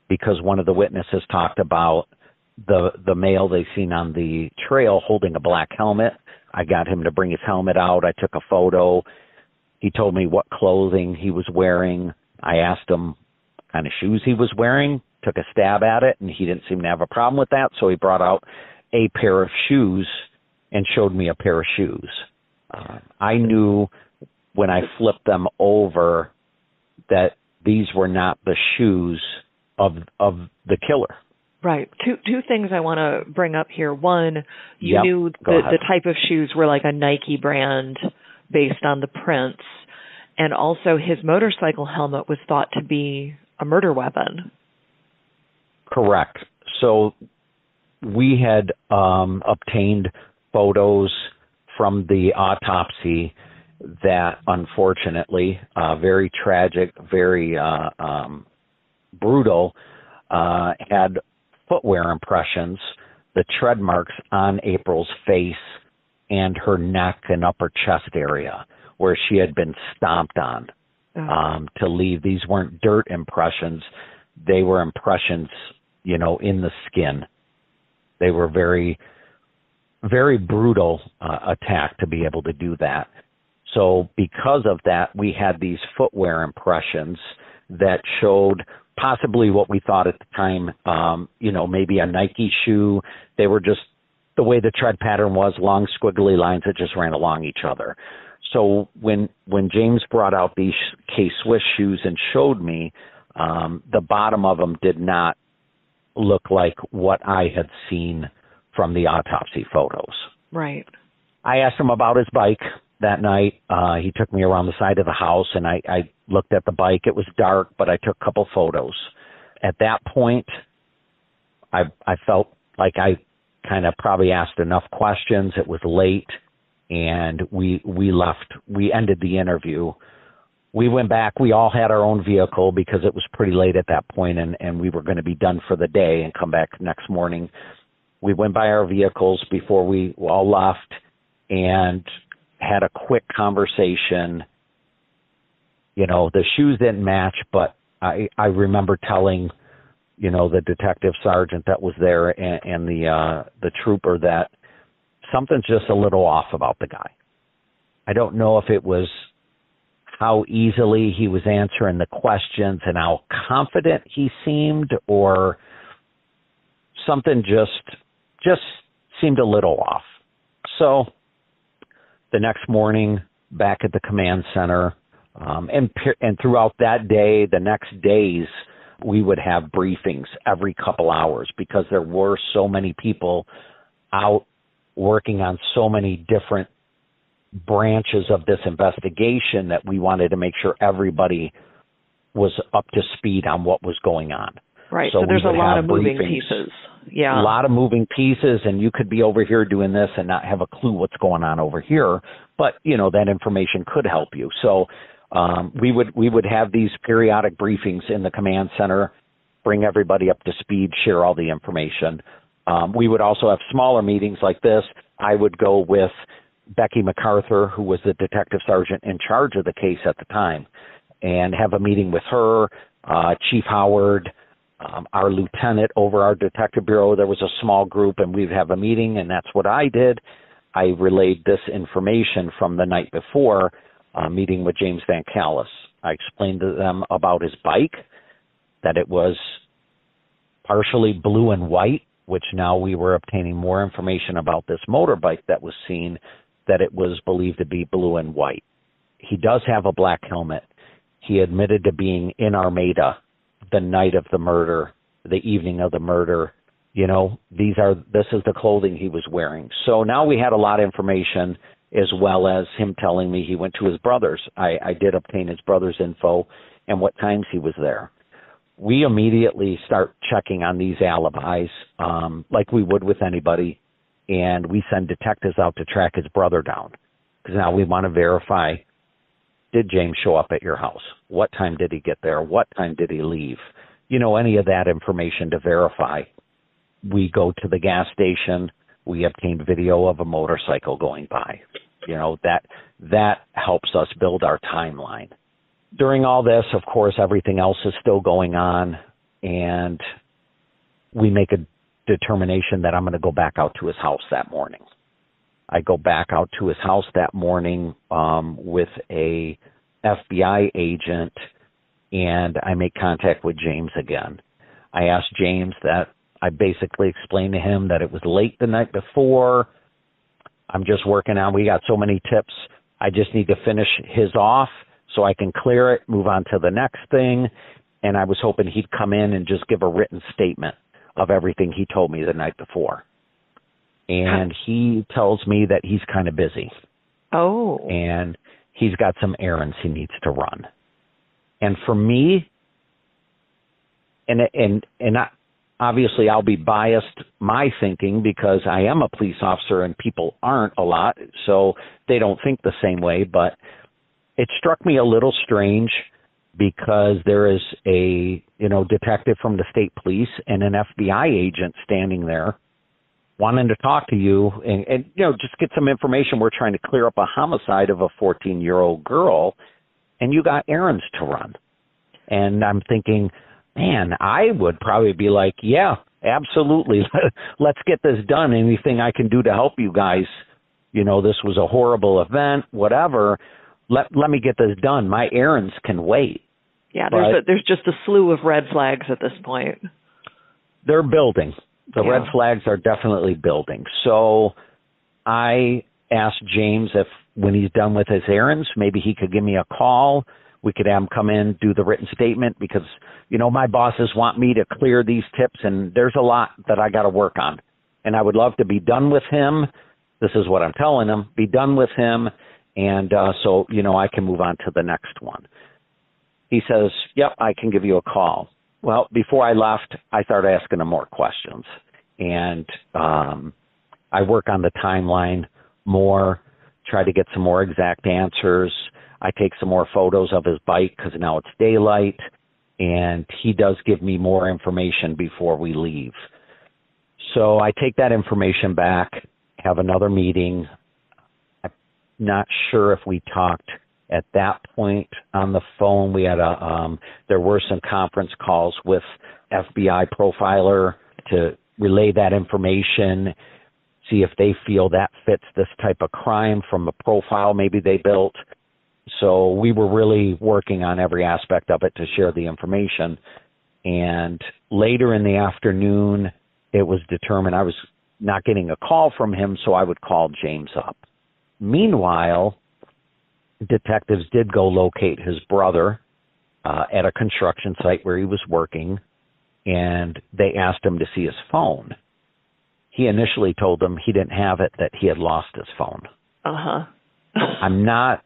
because one of the witnesses talked about the the male they seen on the trail holding a black helmet. I got him to bring his helmet out. I took a photo he told me what clothing he was wearing. I asked him kind of shoes he was wearing, took a stab at it, and he didn't seem to have a problem with that. So he brought out a pair of shoes and showed me a pair of shoes. Uh, I knew when I flipped them over that these were not the shoes of of the killer. Right. Two two things I want to bring up here. One, you yep. knew the the type of shoes were like a Nike brand based on the prints. And also, his motorcycle helmet was thought to be a murder weapon. Correct. So we had um, obtained photos from the autopsy that unfortunately, uh, very tragic, very uh, um, brutal, uh, had footwear impressions, the tread marks on April's face and her neck and upper chest area where she had been stomped on oh. um, to leave. These weren't dirt impressions; they were impressions, you know, in the skin. They were very, very brutal uh, attack to be able to do that. So because of that, we had these footwear impressions that showed possibly what we thought at the time, um, you know, maybe a Nike shoe. They were just the way the tread pattern was, long squiggly lines that just ran along each other. So when when James brought out these K Swiss shoes and showed me, um, the bottom of them did not look like what I had seen from the autopsy photos. Right. I asked him about his bike that night. Uh, he took me around the side of the house and I, I looked at the bike. It was dark, but I took a couple photos. At that point, I, I felt like I kind of probably asked enough questions. It was late and we, we left, we ended the interview. We went back. We all had our own vehicle because it was pretty late at that point and, and we were going to be done for the day and come back next morning. We went by our vehicles before we all left and had a quick conversation. You know, the shoes didn't match, but I I remember telling, you know, the detective sergeant that was there and, and the uh the trooper that something's just a little off about the guy. I don't know if it was how easily he was answering the questions and how confident he seemed or something just just seemed a little off. So the next morning back at the command center. Um, and and throughout that day, the next days, we would have briefings every couple hours because there were so many people out working on so many different branches of this investigation that we wanted to make sure everybody was up to speed on what was going on. Right. So, so there's a lot of moving pieces. Yeah. A lot of moving pieces and you could be over here doing this and not have a clue what's going on over here, but you know that information could help you. So um, we would we would have these periodic briefings in the command center, bring everybody up to speed, share all the information. Um, we would also have smaller meetings like this. I would go with Becky MacArthur, who was the detective sergeant in charge of the case at the time, and have a meeting with her, uh, Chief Howard, um, our lieutenant over our detective bureau. There was a small group, and we'd have a meeting, and that's what I did. I relayed this information from the night before, uh, meeting with James Van Callis. I explained to them about his bike, that it was partially blue and white, which now we were obtaining more information about this motorbike that was seen, that it was believed to be blue and white. He does have a black helmet. He admitted to being in Armada the night of the murder, the evening of the murder. You know, these are this is the clothing he was wearing. So now we had a lot of information as well as him telling me he went to his brother's. I, I did obtain his brother's info and what times he was there. We immediately start checking on these alibis, um, like we would with anybody, and we send detectives out to track his brother down because now we want to verify did James show up at your house? What time did he get there? What time did he leave? You know, any of that information to verify. We go to the gas station. We obtain video of a motorcycle going by. You know, that, that helps us build our timeline. During all this, of course, everything else is still going on and we make a determination that I'm going to go back out to his house that morning. I go back out to his house that morning um, with a FBI agent, and I make contact with James again. I ask James that I basically explained to him that it was late the night before. I'm just working on. We got so many tips. I just need to finish his off so I can clear it, move on to the next thing. And I was hoping he'd come in and just give a written statement of everything he told me the night before and he tells me that he's kind of busy. Oh. And he's got some errands he needs to run. And for me, and and and I, obviously I'll be biased my thinking because I am a police officer and people aren't a lot, so they don't think the same way. But it struck me a little strange because there is a you know detective from the state police and an FBI agent standing there wanting to talk to you and, and you know just get some information. We're trying to clear up a homicide of a 14 year old girl, and you got errands to run. And I'm thinking, man, I would probably be like, yeah, absolutely, let's get this done. Anything I can do to help you guys. You know, this was a horrible event, whatever. Let let me get this done. My errands can wait. Yeah, there's But- a, there's just a slew of red flags at this point. they're building. The Yeah. red flags are definitely building. So I asked James if when he's done with his errands, maybe he could give me a call. We could have him come in, do the written statement because, you know, my bosses want me to clear these tips and there's a lot that I got to work on. And I would love to be done with him. This is what I'm telling him, be done with him. And, uh, so, you know, I can move on to the next one. He says, yep, I can give you a call. Well, before I left, I started asking him more questions, and um, I work on the timeline more, try to get some more exact answers. I take some more photos of his bike because now it's daylight, and he does give me more information before we leave. So I take that information back, have another meeting. I'm not sure if we talked at that point on the phone. We had a um, there were some conference calls with FBI profiler to relay that information, see if they feel that fits this type of crime from a profile maybe they built. So we were really working on every aspect of it to share the information. And later in the afternoon, it was determined I was not getting a call from him, so I would call James up. Meanwhile, detectives did go locate his brother uh, at a construction site where he was working, and they asked him to see his phone. He initially told them he didn't have it, that he had lost his phone. Uh huh. I'm not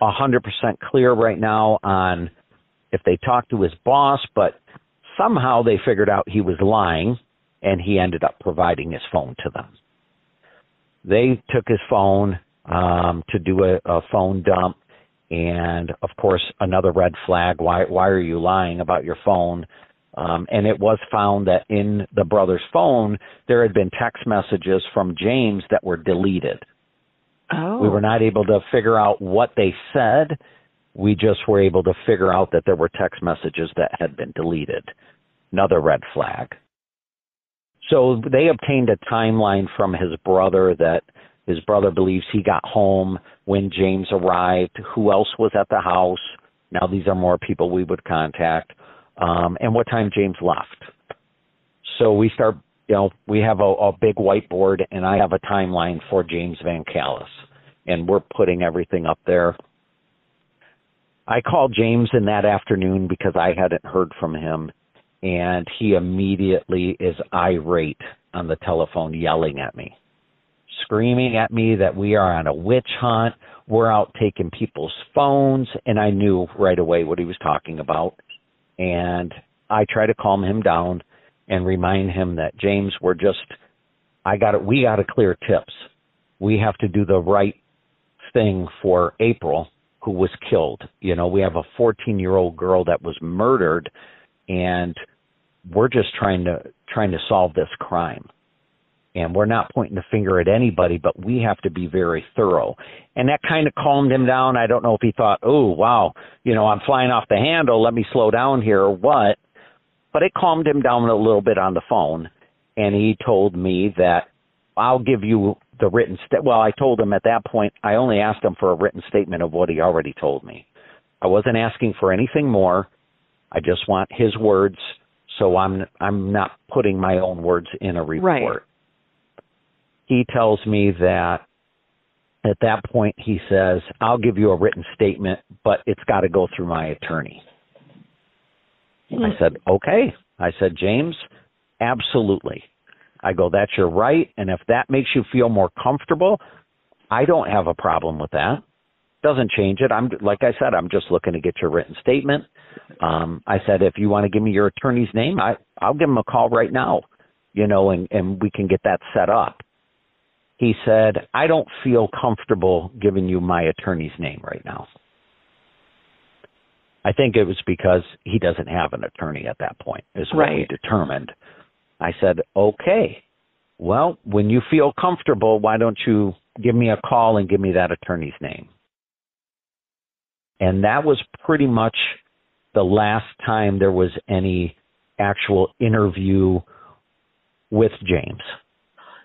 a hundred percent clear right now on if they talked to his boss, but somehow they figured out he was lying and he ended up providing his phone to them. They took his phone um, to do a, a phone dump, and of course, another red flag. Why why are you lying about your phone? Um, and it was found that in the brother's phone there had been text messages from James that were deleted. Oh. We were not able to figure out what they said. We just were able to figure out that there were text messages that had been deleted. Another red flag. So they obtained a timeline from his brother that his brother believes he got home when James arrived, who else was at the house. Now these are more people we would contact, um, and what time James left. So we start, you know, we have a, a big whiteboard, and I have a timeline for James Van Callis, and we're putting everything up there. I called James in that afternoon because I hadn't heard from him, and he immediately is irate on the telephone, yelling at me, screaming at me that we are on a witch hunt. We're out taking people's phones, and I knew right away what he was talking about. And I try to calm him down and remind him that James, we're just, I got it. We got to clear tips. We have to do the right thing for April, who was killed. You know, we have a 14 year old girl that was murdered, and we're just trying to trying to solve this crime. And we're not pointing the finger at anybody, but we have to be very thorough. And that kind of calmed him down. I don't know if he thought, oh, wow, you know, I'm flying off the handle. Let me slow down here or what. But it calmed him down a little bit on the phone. And he told me that I'll give you the written st- well, I told him at that point, I only asked him for a written statement of what he already told me. I wasn't asking for anything more. I just want his words, so I'm I'm not putting my own words in a report. Right. He tells me that at that point he says, "I'll give you a written statement, but it's got to go through my attorney." I said, "Okay." I said, "James, absolutely." I go, "That's your right, and if that makes you feel more comfortable, I don't have a problem with that." Doesn't change it. I'm like I said, I'm just looking to get your written statement. Um, I said, if you want to give me your attorney's name, I I'll give him a call right now, you know, and and we can get that set up. He said, I don't feel comfortable giving you my attorney's name right now. I think it was because he doesn't have an attorney at that point, is what we determined. I said, okay, well, when you feel comfortable, why don't you give me a call and give me that attorney's name? And that was pretty much the last time there was any actual interview with James.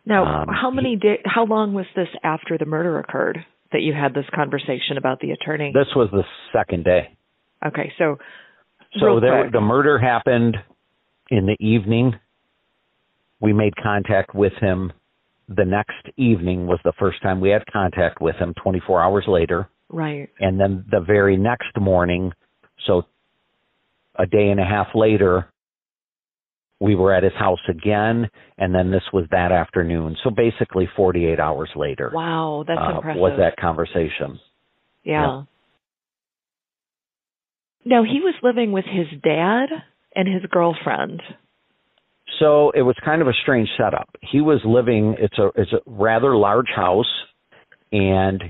Now, Um, how many day, how long was this after the murder occurred that you had this conversation about the attorney? This was the second day. okay, so So there, the murder happened in the evening. We made contact with him. The next evening was the first time we had contact with him. 24 hours later, Right. and then the very next morning, so a day and a half later, we were at his house again, and then this was that afternoon. So basically, 48 hours later Wow, that's uh, impressive. was that conversation. Yeah. Now he was living with his dad and his girlfriend. So it was kind of a strange setup. He was living it's a it's a rather large house and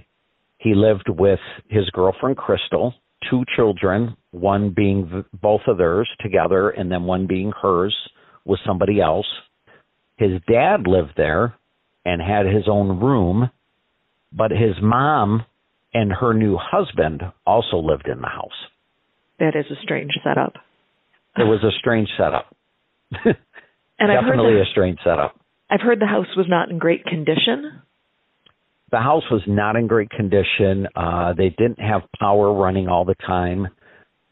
he lived with his girlfriend Crystal, two children, one being th- both of theirs together and then one being hers with somebody else. His dad lived there and had his own room, but his mom and her new husband also lived in the house. That is a strange setup. It was a strange setup. And Definitely the, a strange setup. I've heard the house was not in great condition. the house was not in great condition. Uh, they didn't have power running all the time.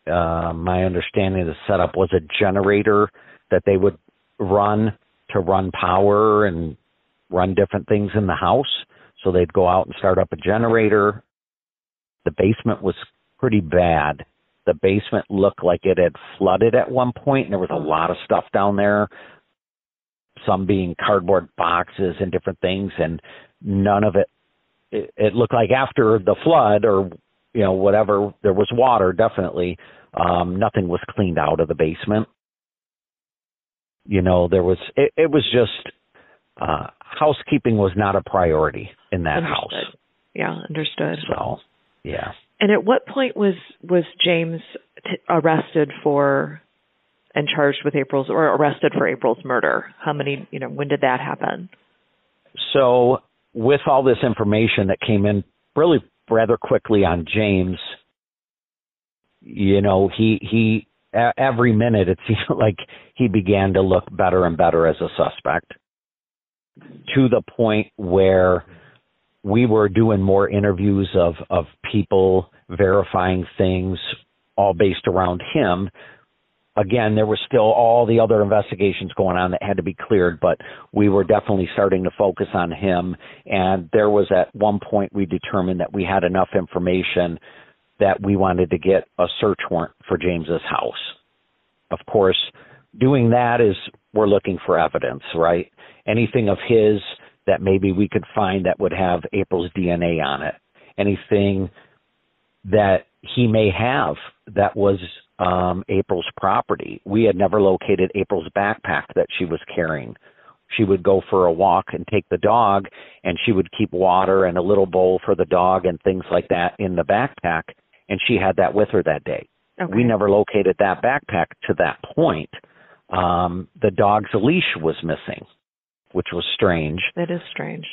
Uh, my understanding of the setup was a generator that they would run to run power and run different things in the house. So they'd go out and start up a generator. The basement was pretty bad. The basement looked like it had flooded at one point, and there was a lot of stuff down there. Some being cardboard boxes and different things, and none of it it, it looked like after the flood or you know whatever there was water definitely um nothing was cleaned out of the basement you know there was it, it was just uh housekeeping was not a priority in that house Yeah, understood. so yeah And at what point was was James t- arrested for and charged with April's or arrested for April's murder? How many, you know, when did that happen? so with all this information that came in really rather quickly on James, you know, he he a- every minute it seemed like he began to look better and better as a suspect to the point where we were doing more interviews of of people verifying things all based around him again, there was still all the other investigations going on that had to be cleared, but we were definitely starting to focus on him. And there was at one point we determined that we had enough information that we wanted to get a search warrant for James's house. Of course, doing that is we're looking for evidence, right? Anything of his that maybe we could find that would have April's DNA on it. Anything that he may have that was um, April's property. We had never located April's backpack that she was carrying. She would go for a walk and take the dog, and she would keep water and a little bowl for the dog and things like that in the backpack, and she had that with her that day. Okay. We never located that backpack to that point. Um, the dog's leash was missing, which was strange. That is strange.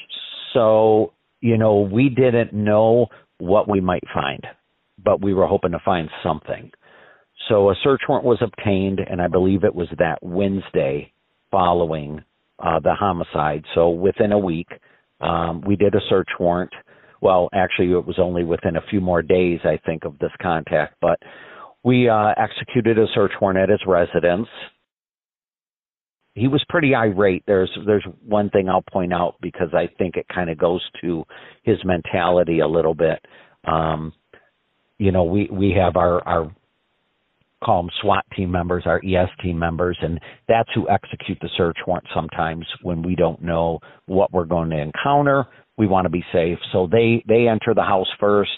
So, you know, we didn't know what we might find, but we were hoping to find something. So a search warrant was obtained, and I believe it was that Wednesday following uh, the homicide. So within a week, um, we did a search warrant. Well, actually, it was only within a few more days, I think, of this contact, but we uh, executed a search warrant at his residence. He was pretty irate. There's there's one thing I'll point out because I think it kind of goes to his mentality a little bit. Um, you know, we we have our our call them SWAT team members, our ES team members, and that's who execute the search warrant sometimes when we don't know what we're going to encounter. We want to be safe. So they, they enter the house first,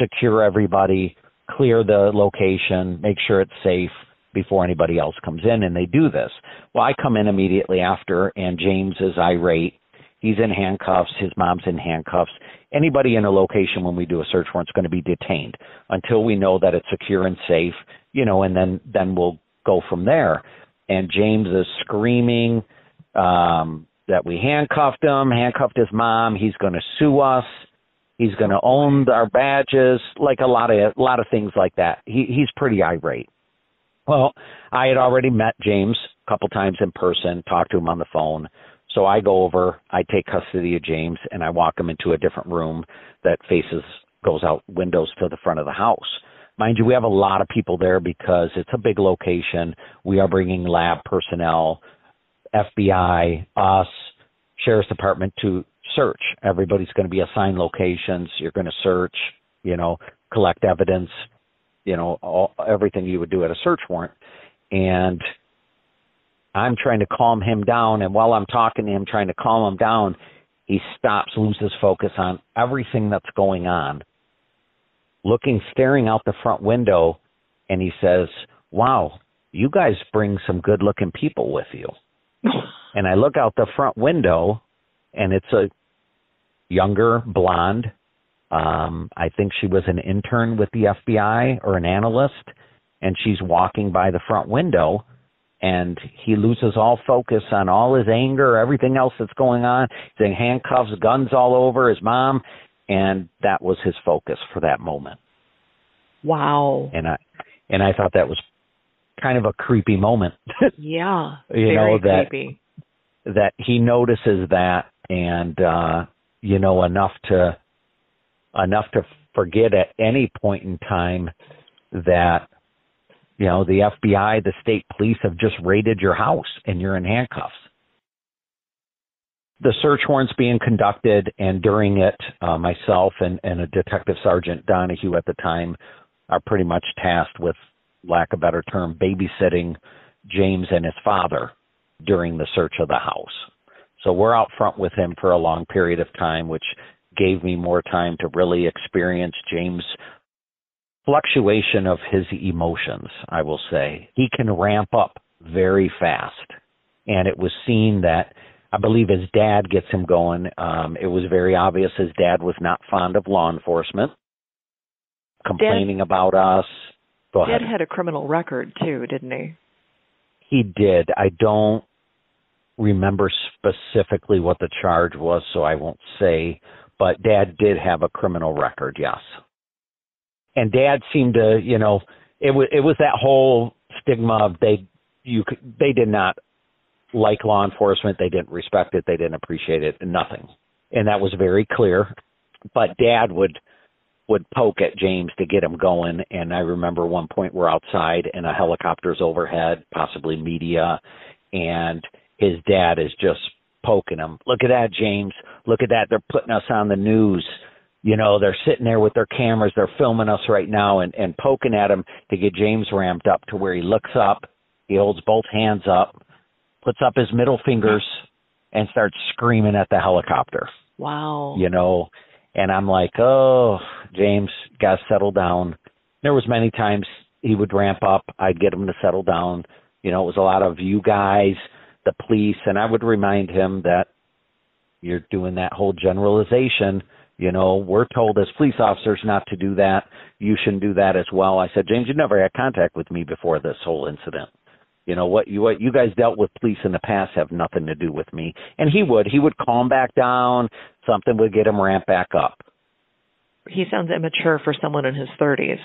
secure everybody, clear the location, make sure it's safe before anybody else comes in, and they do this. Well, I come in immediately after, and James is irate. He's in handcuffs. His mom's in handcuffs. Anybody in a location when we do a search warrant is going to be detained until we know that it's secure and safe, you know, and then then we'll go from there. And James is screaming um, that we handcuffed him, handcuffed his mom. He's going to sue us. He's going to own our badges, like a lot of a lot of things like that. He he's pretty irate. Well, I had already met James a couple times in person, talked to him on the phone. So I go over, I take custody of James, and I walk him into a different room that faces goes out windows to the front of the house. Mind you, we have a lot of people there because it's a big location. We are bringing lab personnel, FBI, us, sheriff's department to search. Everybody's going to be assigned locations. You're going to search, you know, collect evidence, you know, all, everything you would do at a search warrant. And I'm trying to calm him down. And while I'm talking to him, trying to calm him down, he stops, loses focus on everything that's going on, looking, staring out the front window, and he says, Wow, you guys bring some good looking people with you. and I look out the front window, and it's a younger blonde. Um, I think she was an intern with the FBI or an analyst, and she's walking by the front window and he loses all focus on all his anger, everything else that's going on. He's in handcuffs, guns all over his mom, and that was his focus for that moment. Wow. And I and I thought that was kind of a creepy moment. yeah. you very know that creepy. that he notices that and uh you know enough to enough to forget at any point in time that you know, the FBI, the state police have just raided your house and you're in handcuffs. The search warrant's being conducted, and during it, uh, myself and, and a Detective Sergeant Donahue at the time are pretty much tasked with, lack of better term, babysitting James and his father during the search of the house. So we're out front with him for a long period of time, which gave me more time to really experience James' fluctuation of his emotions, I will say. He can ramp up very fast. And it was seen that I believe his dad gets him going. Um, it was very obvious his dad was not fond of law enforcement, complaining dad, about us. Go dad ahead. had a criminal record too, didn't he? He did. I don't remember specifically what the charge was, so I won't say. But dad did have a criminal record, yes and dad seemed to you know it was it was that whole stigma of they you could, they did not like law enforcement they didn't respect it they didn't appreciate it nothing. And that was very clear. But dad would would poke at James to get him going. And I remember one point we're outside and a helicopter's overhead possibly media and his dad is just poking him. Look at that James. Look at that. They're putting us on the news. You know, they're sitting there with their cameras, they're filming us right now and, and poking at him to get James ramped up to where he looks up, he holds both hands up, puts up his middle fingers, and starts screaming at the helicopter. Wow. You know, and I'm like, oh, James, got to settle down. There was many times he would ramp up, I'd get him to settle down. You know, it was a lot of you guys, the police, and I would remind him that you're doing that whole generalization you know, we're told as police officers not to do that. You shouldn't do that as well. I said, James, you never had contact with me before this whole incident. You know what you what you guys dealt with police in the past have nothing to do with me. And he would he would calm back down. Something would get him ramped back up. He sounds immature for someone in his thirties.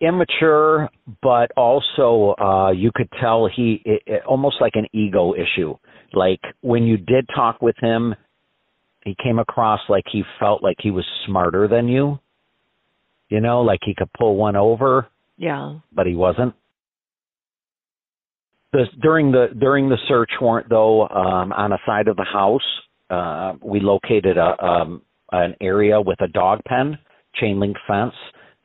Immature, but also uh you could tell he it, it, almost like an ego issue. Like when you did talk with him, he came across like he felt like he was smarter than you. You know, like he could pull one over. Yeah. But he wasn't. The, during the during the search warrant though, um, on a side of the house, uh, we located a um, an area with a dog pen, chain link fence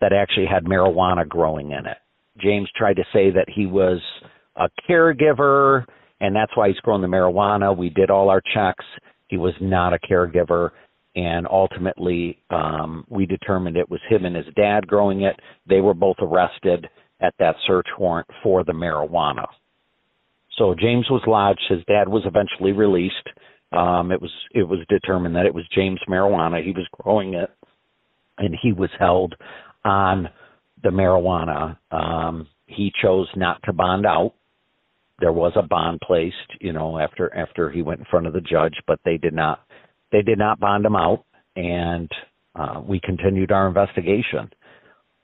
that actually had marijuana growing in it. James tried to say that he was a caregiver and that's why he's growing the marijuana. We did all our checks. He was not a caregiver, and ultimately, um, we determined it was him and his dad growing it. They were both arrested at that search warrant for the marijuana. So James was lodged. His dad was eventually released. Um, it was it was determined that it was James marijuana. He was growing it, and he was held on the marijuana. Um, he chose not to bond out there was a bond placed, you know, after after he went in front of the judge, but they did not they did not bond him out, and uh, we continued our investigation.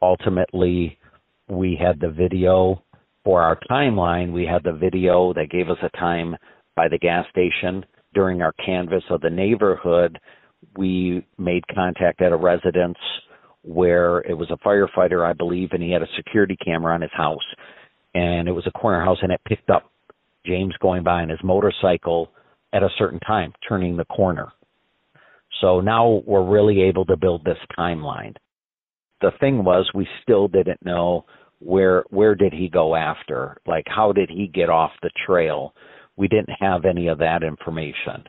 Ultimately, we had the video for our timeline. We had the video that gave us a time by the gas station during our canvass of the neighborhood. We made contact at a residence where it was a firefighter, I believe, and he had a security camera on his house, and it was a corner house, and it picked up James going by on his motorcycle at a certain time, turning the corner. So now we're really able to build this timeline. The thing was, we still didn't know where where did he go after? Like, how did he get off the trail? We didn't have any of that information.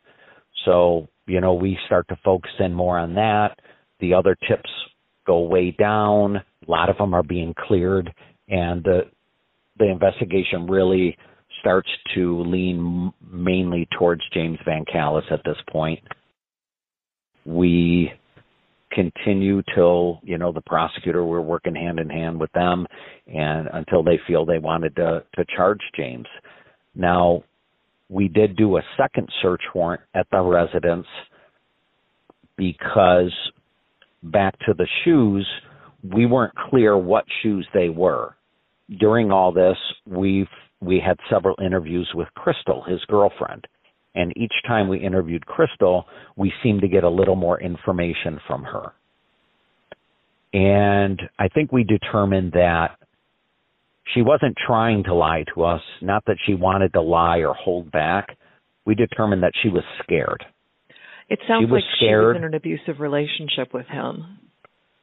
So you know, we start to focus in more on that. The other tips go way down. A lot of them are being cleared, and the the investigation really starts to lean mainly towards James Van Callis at this point. We continue till you know the prosecutor we're working hand in hand with them and until they feel they wanted to to charge James. Now we did do a second search warrant at the residence because back to the shoes, we weren't clear what shoes they were. During all this, we've we had several interviews with Crystal, his girlfriend. And each time we interviewed Crystal, we seemed to get a little more information from her. And I think we determined that she wasn't trying to lie to us, not that she wanted to lie or hold back. We determined that she was scared. It sounds she like scared. she was in an abusive relationship with him.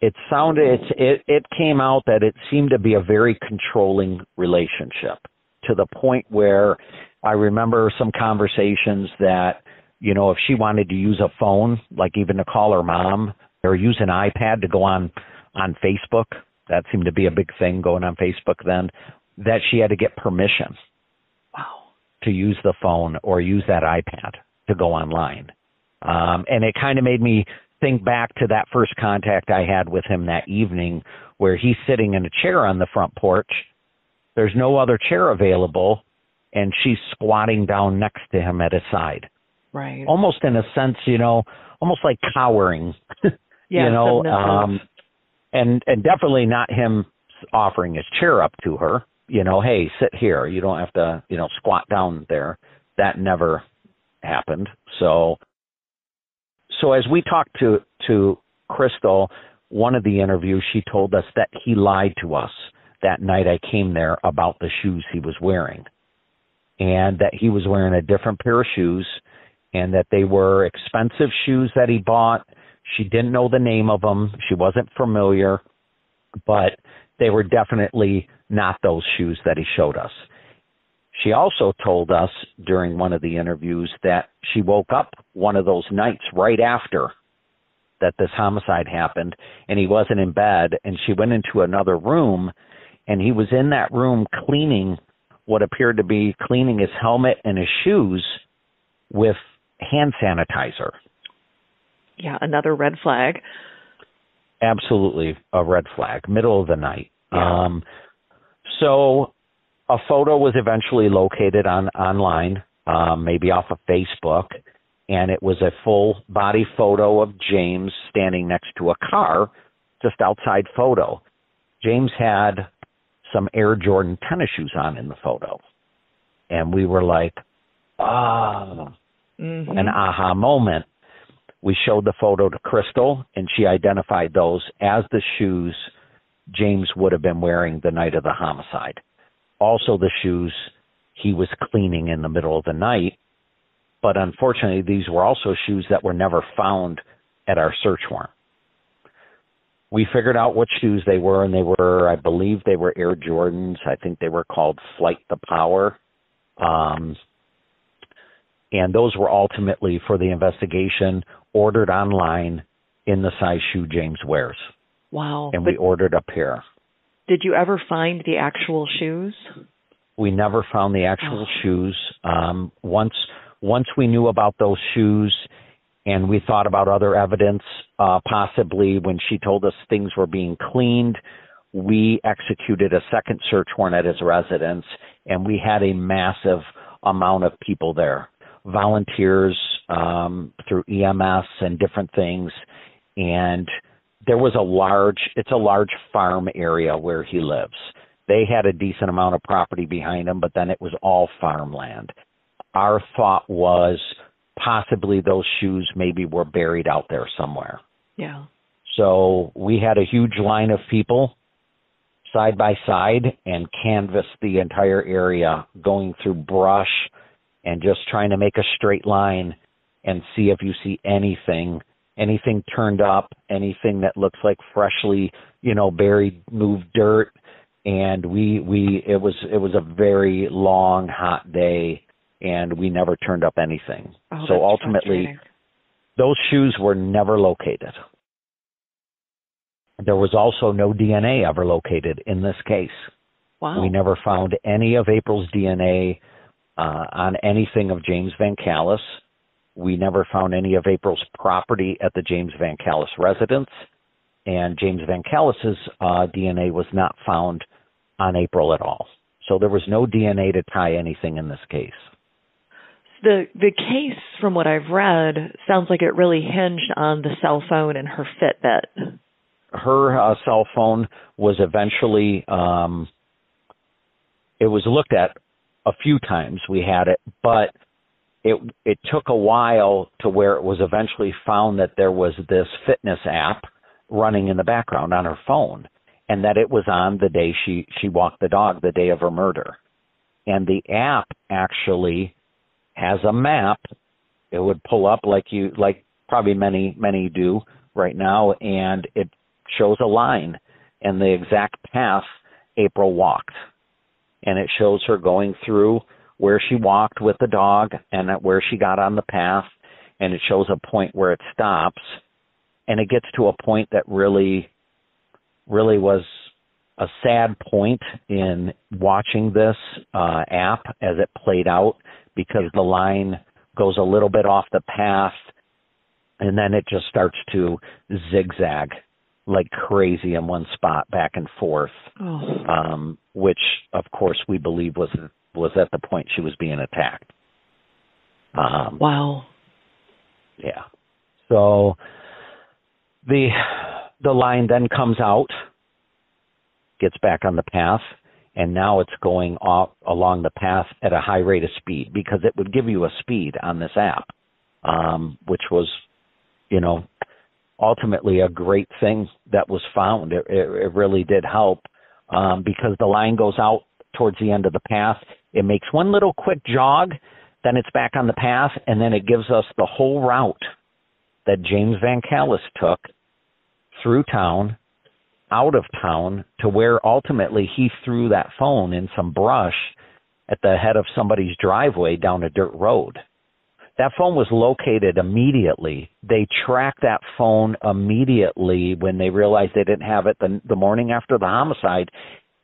It sounded it it came out that it seemed to be a very controlling relationship to the point where I remember some conversations that you know if she wanted to use a phone like even to call her mom or use an iPad to go on on Facebook that seemed to be a big thing going on Facebook then that she had to get permission wow to use the phone or use that iPad to go online um and it kind of made me think back to that first contact I had with him that evening where he's sitting in a chair on the front porch. There's no other chair available and she's squatting down next to him at his side. Right. Almost in a sense, you know, almost like cowering. yeah, you know, um and and definitely not him offering his chair up to her, you know, hey, sit here. You don't have to, you know, squat down there. That never happened. So so as we talked to to Crystal, one of the interviews, she told us that he lied to us that night I came there about the shoes he was wearing, and that he was wearing a different pair of shoes, and that they were expensive shoes that he bought. She didn't know the name of them. She wasn't familiar, but they were definitely not those shoes that he showed us. She also told us during one of the interviews that she woke up one of those nights right after that this homicide happened and he wasn't in bed and she went into another room and he was in that room cleaning what appeared to be cleaning his helmet and his shoes with hand sanitizer. Yeah, another red flag. Absolutely a red flag, middle of the night. Yeah. Um so a photo was eventually located on online, um, maybe off of Facebook, and it was a full body photo of James standing next to a car, just outside photo. James had some Air Jordan tennis shoes on in the photo, and we were like, ah, Mhm. an aha moment. We showed the photo to Crystal, and she identified those as the shoes James would have been wearing the night of the homicide also the shoes he was cleaning in the middle of the night. But unfortunately, these were also shoes that were never found at our search warrant. We figured out what shoes they were, and they were, I believe, they were Air Jordans. I think they were called Flight the Power. Um, and those were ultimately, for the investigation, ordered online in the size shoe James wears. Wow. And But we ordered a pair. did you ever find the actual shoes? we never found the actual Oh. shoes. Um, once once we knew about those shoes, and we thought about other evidence, uh, possibly when she told us things were being cleaned, we executed a second search warrant at his residence, and we had a massive amount of people there, volunteers um, through EMS and different things, and there was a large. It's a large farm area where he lives they had a decent amount of property behind them, but then it was all farmland. Our thought was possibly those shoes maybe were buried out there somewhere. Yeah. So we had a huge line of people side by side and canvassed the entire area, going through brush and just trying to make a straight line and see if you see anything, anything turned up, anything that looks like freshly, you know, buried, moved dirt. And we, we, it was, it was a very long, hot day and we never turned up anything. Oh, so ultimately, those shoes were never located. There was also no DNA ever located in this case. Wow. We never found any of April's DNA uh, on anything of James Van Callis. We never found any of April's property at the James Van Callis residence, and James Van Callis's uh, DNA was not found on April at all. So there was no DNA to tie anything in this case. The the case, from what I've read, sounds like it really hinged on the cell phone and her Fitbit. her uh, cell phone was eventually um it was looked at a few times we had it but it it took a while to where it was eventually found that there was this fitness app running in the background on her phone and that it was on the day she she walked the dog the day of her murder and the app actually has a map it would pull up like you like probably many many do right now and it shows a line. And the exact path April walked. And it shows her going through where she walked with the dog and where she got on the path. And it shows a point where it stops. And it gets to a point that really really was a sad point in watching this uh app as it played out because the line goes a little bit off the path and then it just starts to zigzag like crazy in one spot back and forth Oh, um which of course we believe was was at the point she was being attacked. Um wow. yeah. So the the line then comes out gets back on the path and now it's going off along the path at a high rate of speed because it would give you a speed on this app um which was you know ultimately a great thing that was found. It, it, it really did help um, because the line goes out towards the end of the path. It makes one little quick jog, then it's back on the path, and then it gives us the whole route that James Van Callis took through town, out of town, to where ultimately he threw that phone in some brush at the head of somebody's driveway down a dirt road. That phone was located immediately. They tracked that phone immediately when they realized they didn't have it the, the morning after the homicide,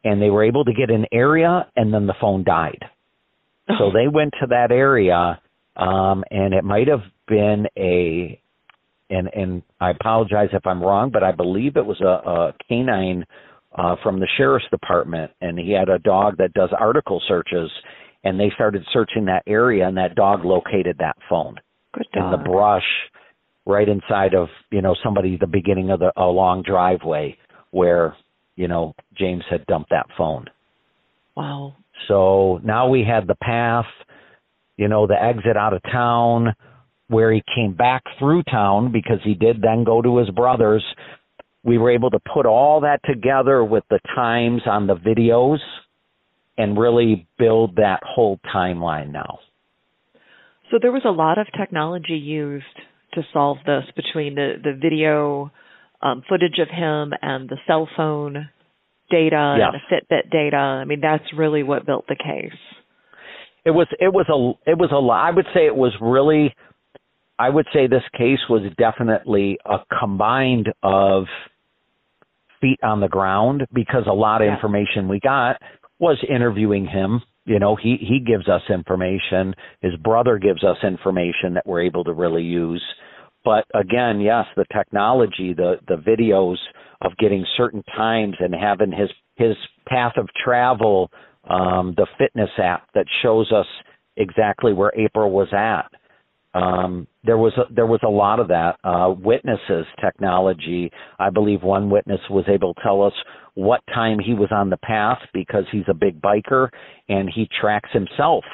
and they were able to get an area, and then the phone died. So they went to that area, um, and it might have been a, and and I apologize if I'm wrong, but I believe it was a, a canine uh, from the sheriff's department, and he had a dog that does article searches, and they started searching that area, and that dog located that phone Good in the brush right inside of you know somebody the beginning of the a long driveway where you know James had dumped that phone. Wow. So now we had the path, you know, the exit out of town where he came back through town because he did then go to his brother's. We were able to put all that together with the times on the videos and really build that whole timeline now. So there was a lot of technology used to solve this between the the video um, footage of him and the cell phone data Yes. and the Fitbit data. I mean, that's really what built the case. It was it was a it was a lot. I would say it was really I would say this case was definitely a combined of feet on the ground because a lot of Yeah. information we got was interviewing him. You know, he he gives us information. His brother gives us information that we're able to really use. But again, yes, the technology, the the videos of getting certain times and having his his path of travel, um, the fitness app that shows us exactly where April was at. Um, there was a, there was a lot of that. Uh, witnesses technology. I believe one witness was able to tell us what time he was on the path because he's a big biker and he tracks himself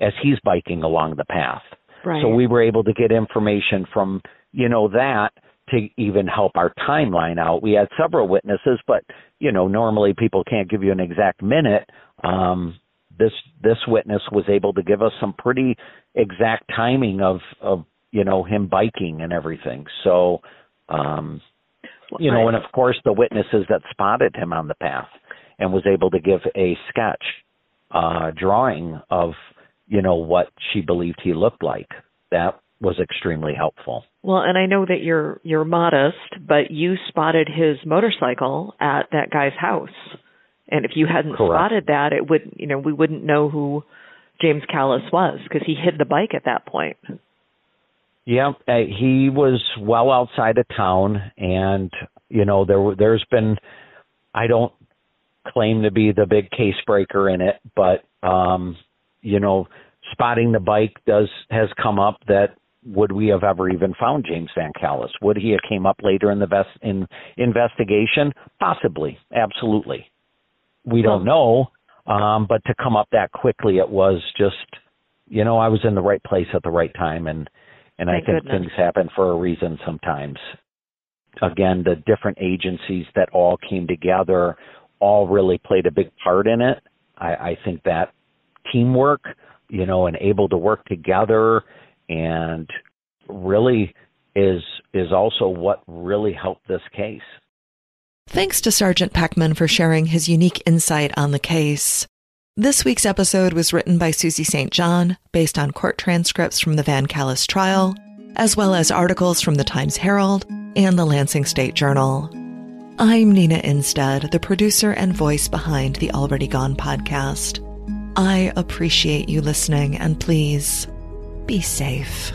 as he's biking along the path. Right. So we were able to get information from, you know, that to even help our timeline out. We had several witnesses, but you know, normally people can't give you an exact minute. Um, this this witness was able to give us some pretty exact timing of of you know him biking and everything. So, um, you know, and of course the witnesses that spotted him on the path and was able to give a sketch uh, drawing of you know what she believed he looked like. That was extremely helpful. Well, and I know that you're you're modest, but you spotted his motorcycle at that guy's house. And if you hadn't Correct. spotted that, it would you know we wouldn't know who James Callis was because he hid the bike at that point. Yeah, uh, he was well outside of town, and you know there there's been I don't claim to be the big case breaker in it, but um, you know spotting the bike does has come up that would we have ever even found James Van Callis? Would he have came up later in the vest in investigation? Possibly, absolutely. We don't know, um, but to come up that quickly, it was just you know I was in the right place at the right time, and and I think goodness. things happen for a reason sometimes. Again, the different agencies that all came together all really played a big part in it. I, I think that teamwork, you know, and able to work together and really is is also what really helped this case. Thanks to Sergeant Peckman for sharing his unique insight on the case. This week's episode was written by Susie St. John, based on court transcripts from the Van Callis trial, as well as articles from the Times Herald and the Lansing State Journal. I'm Nina Innsted, the producer and voice behind the Already Gone podcast. I appreciate you listening, and please be safe.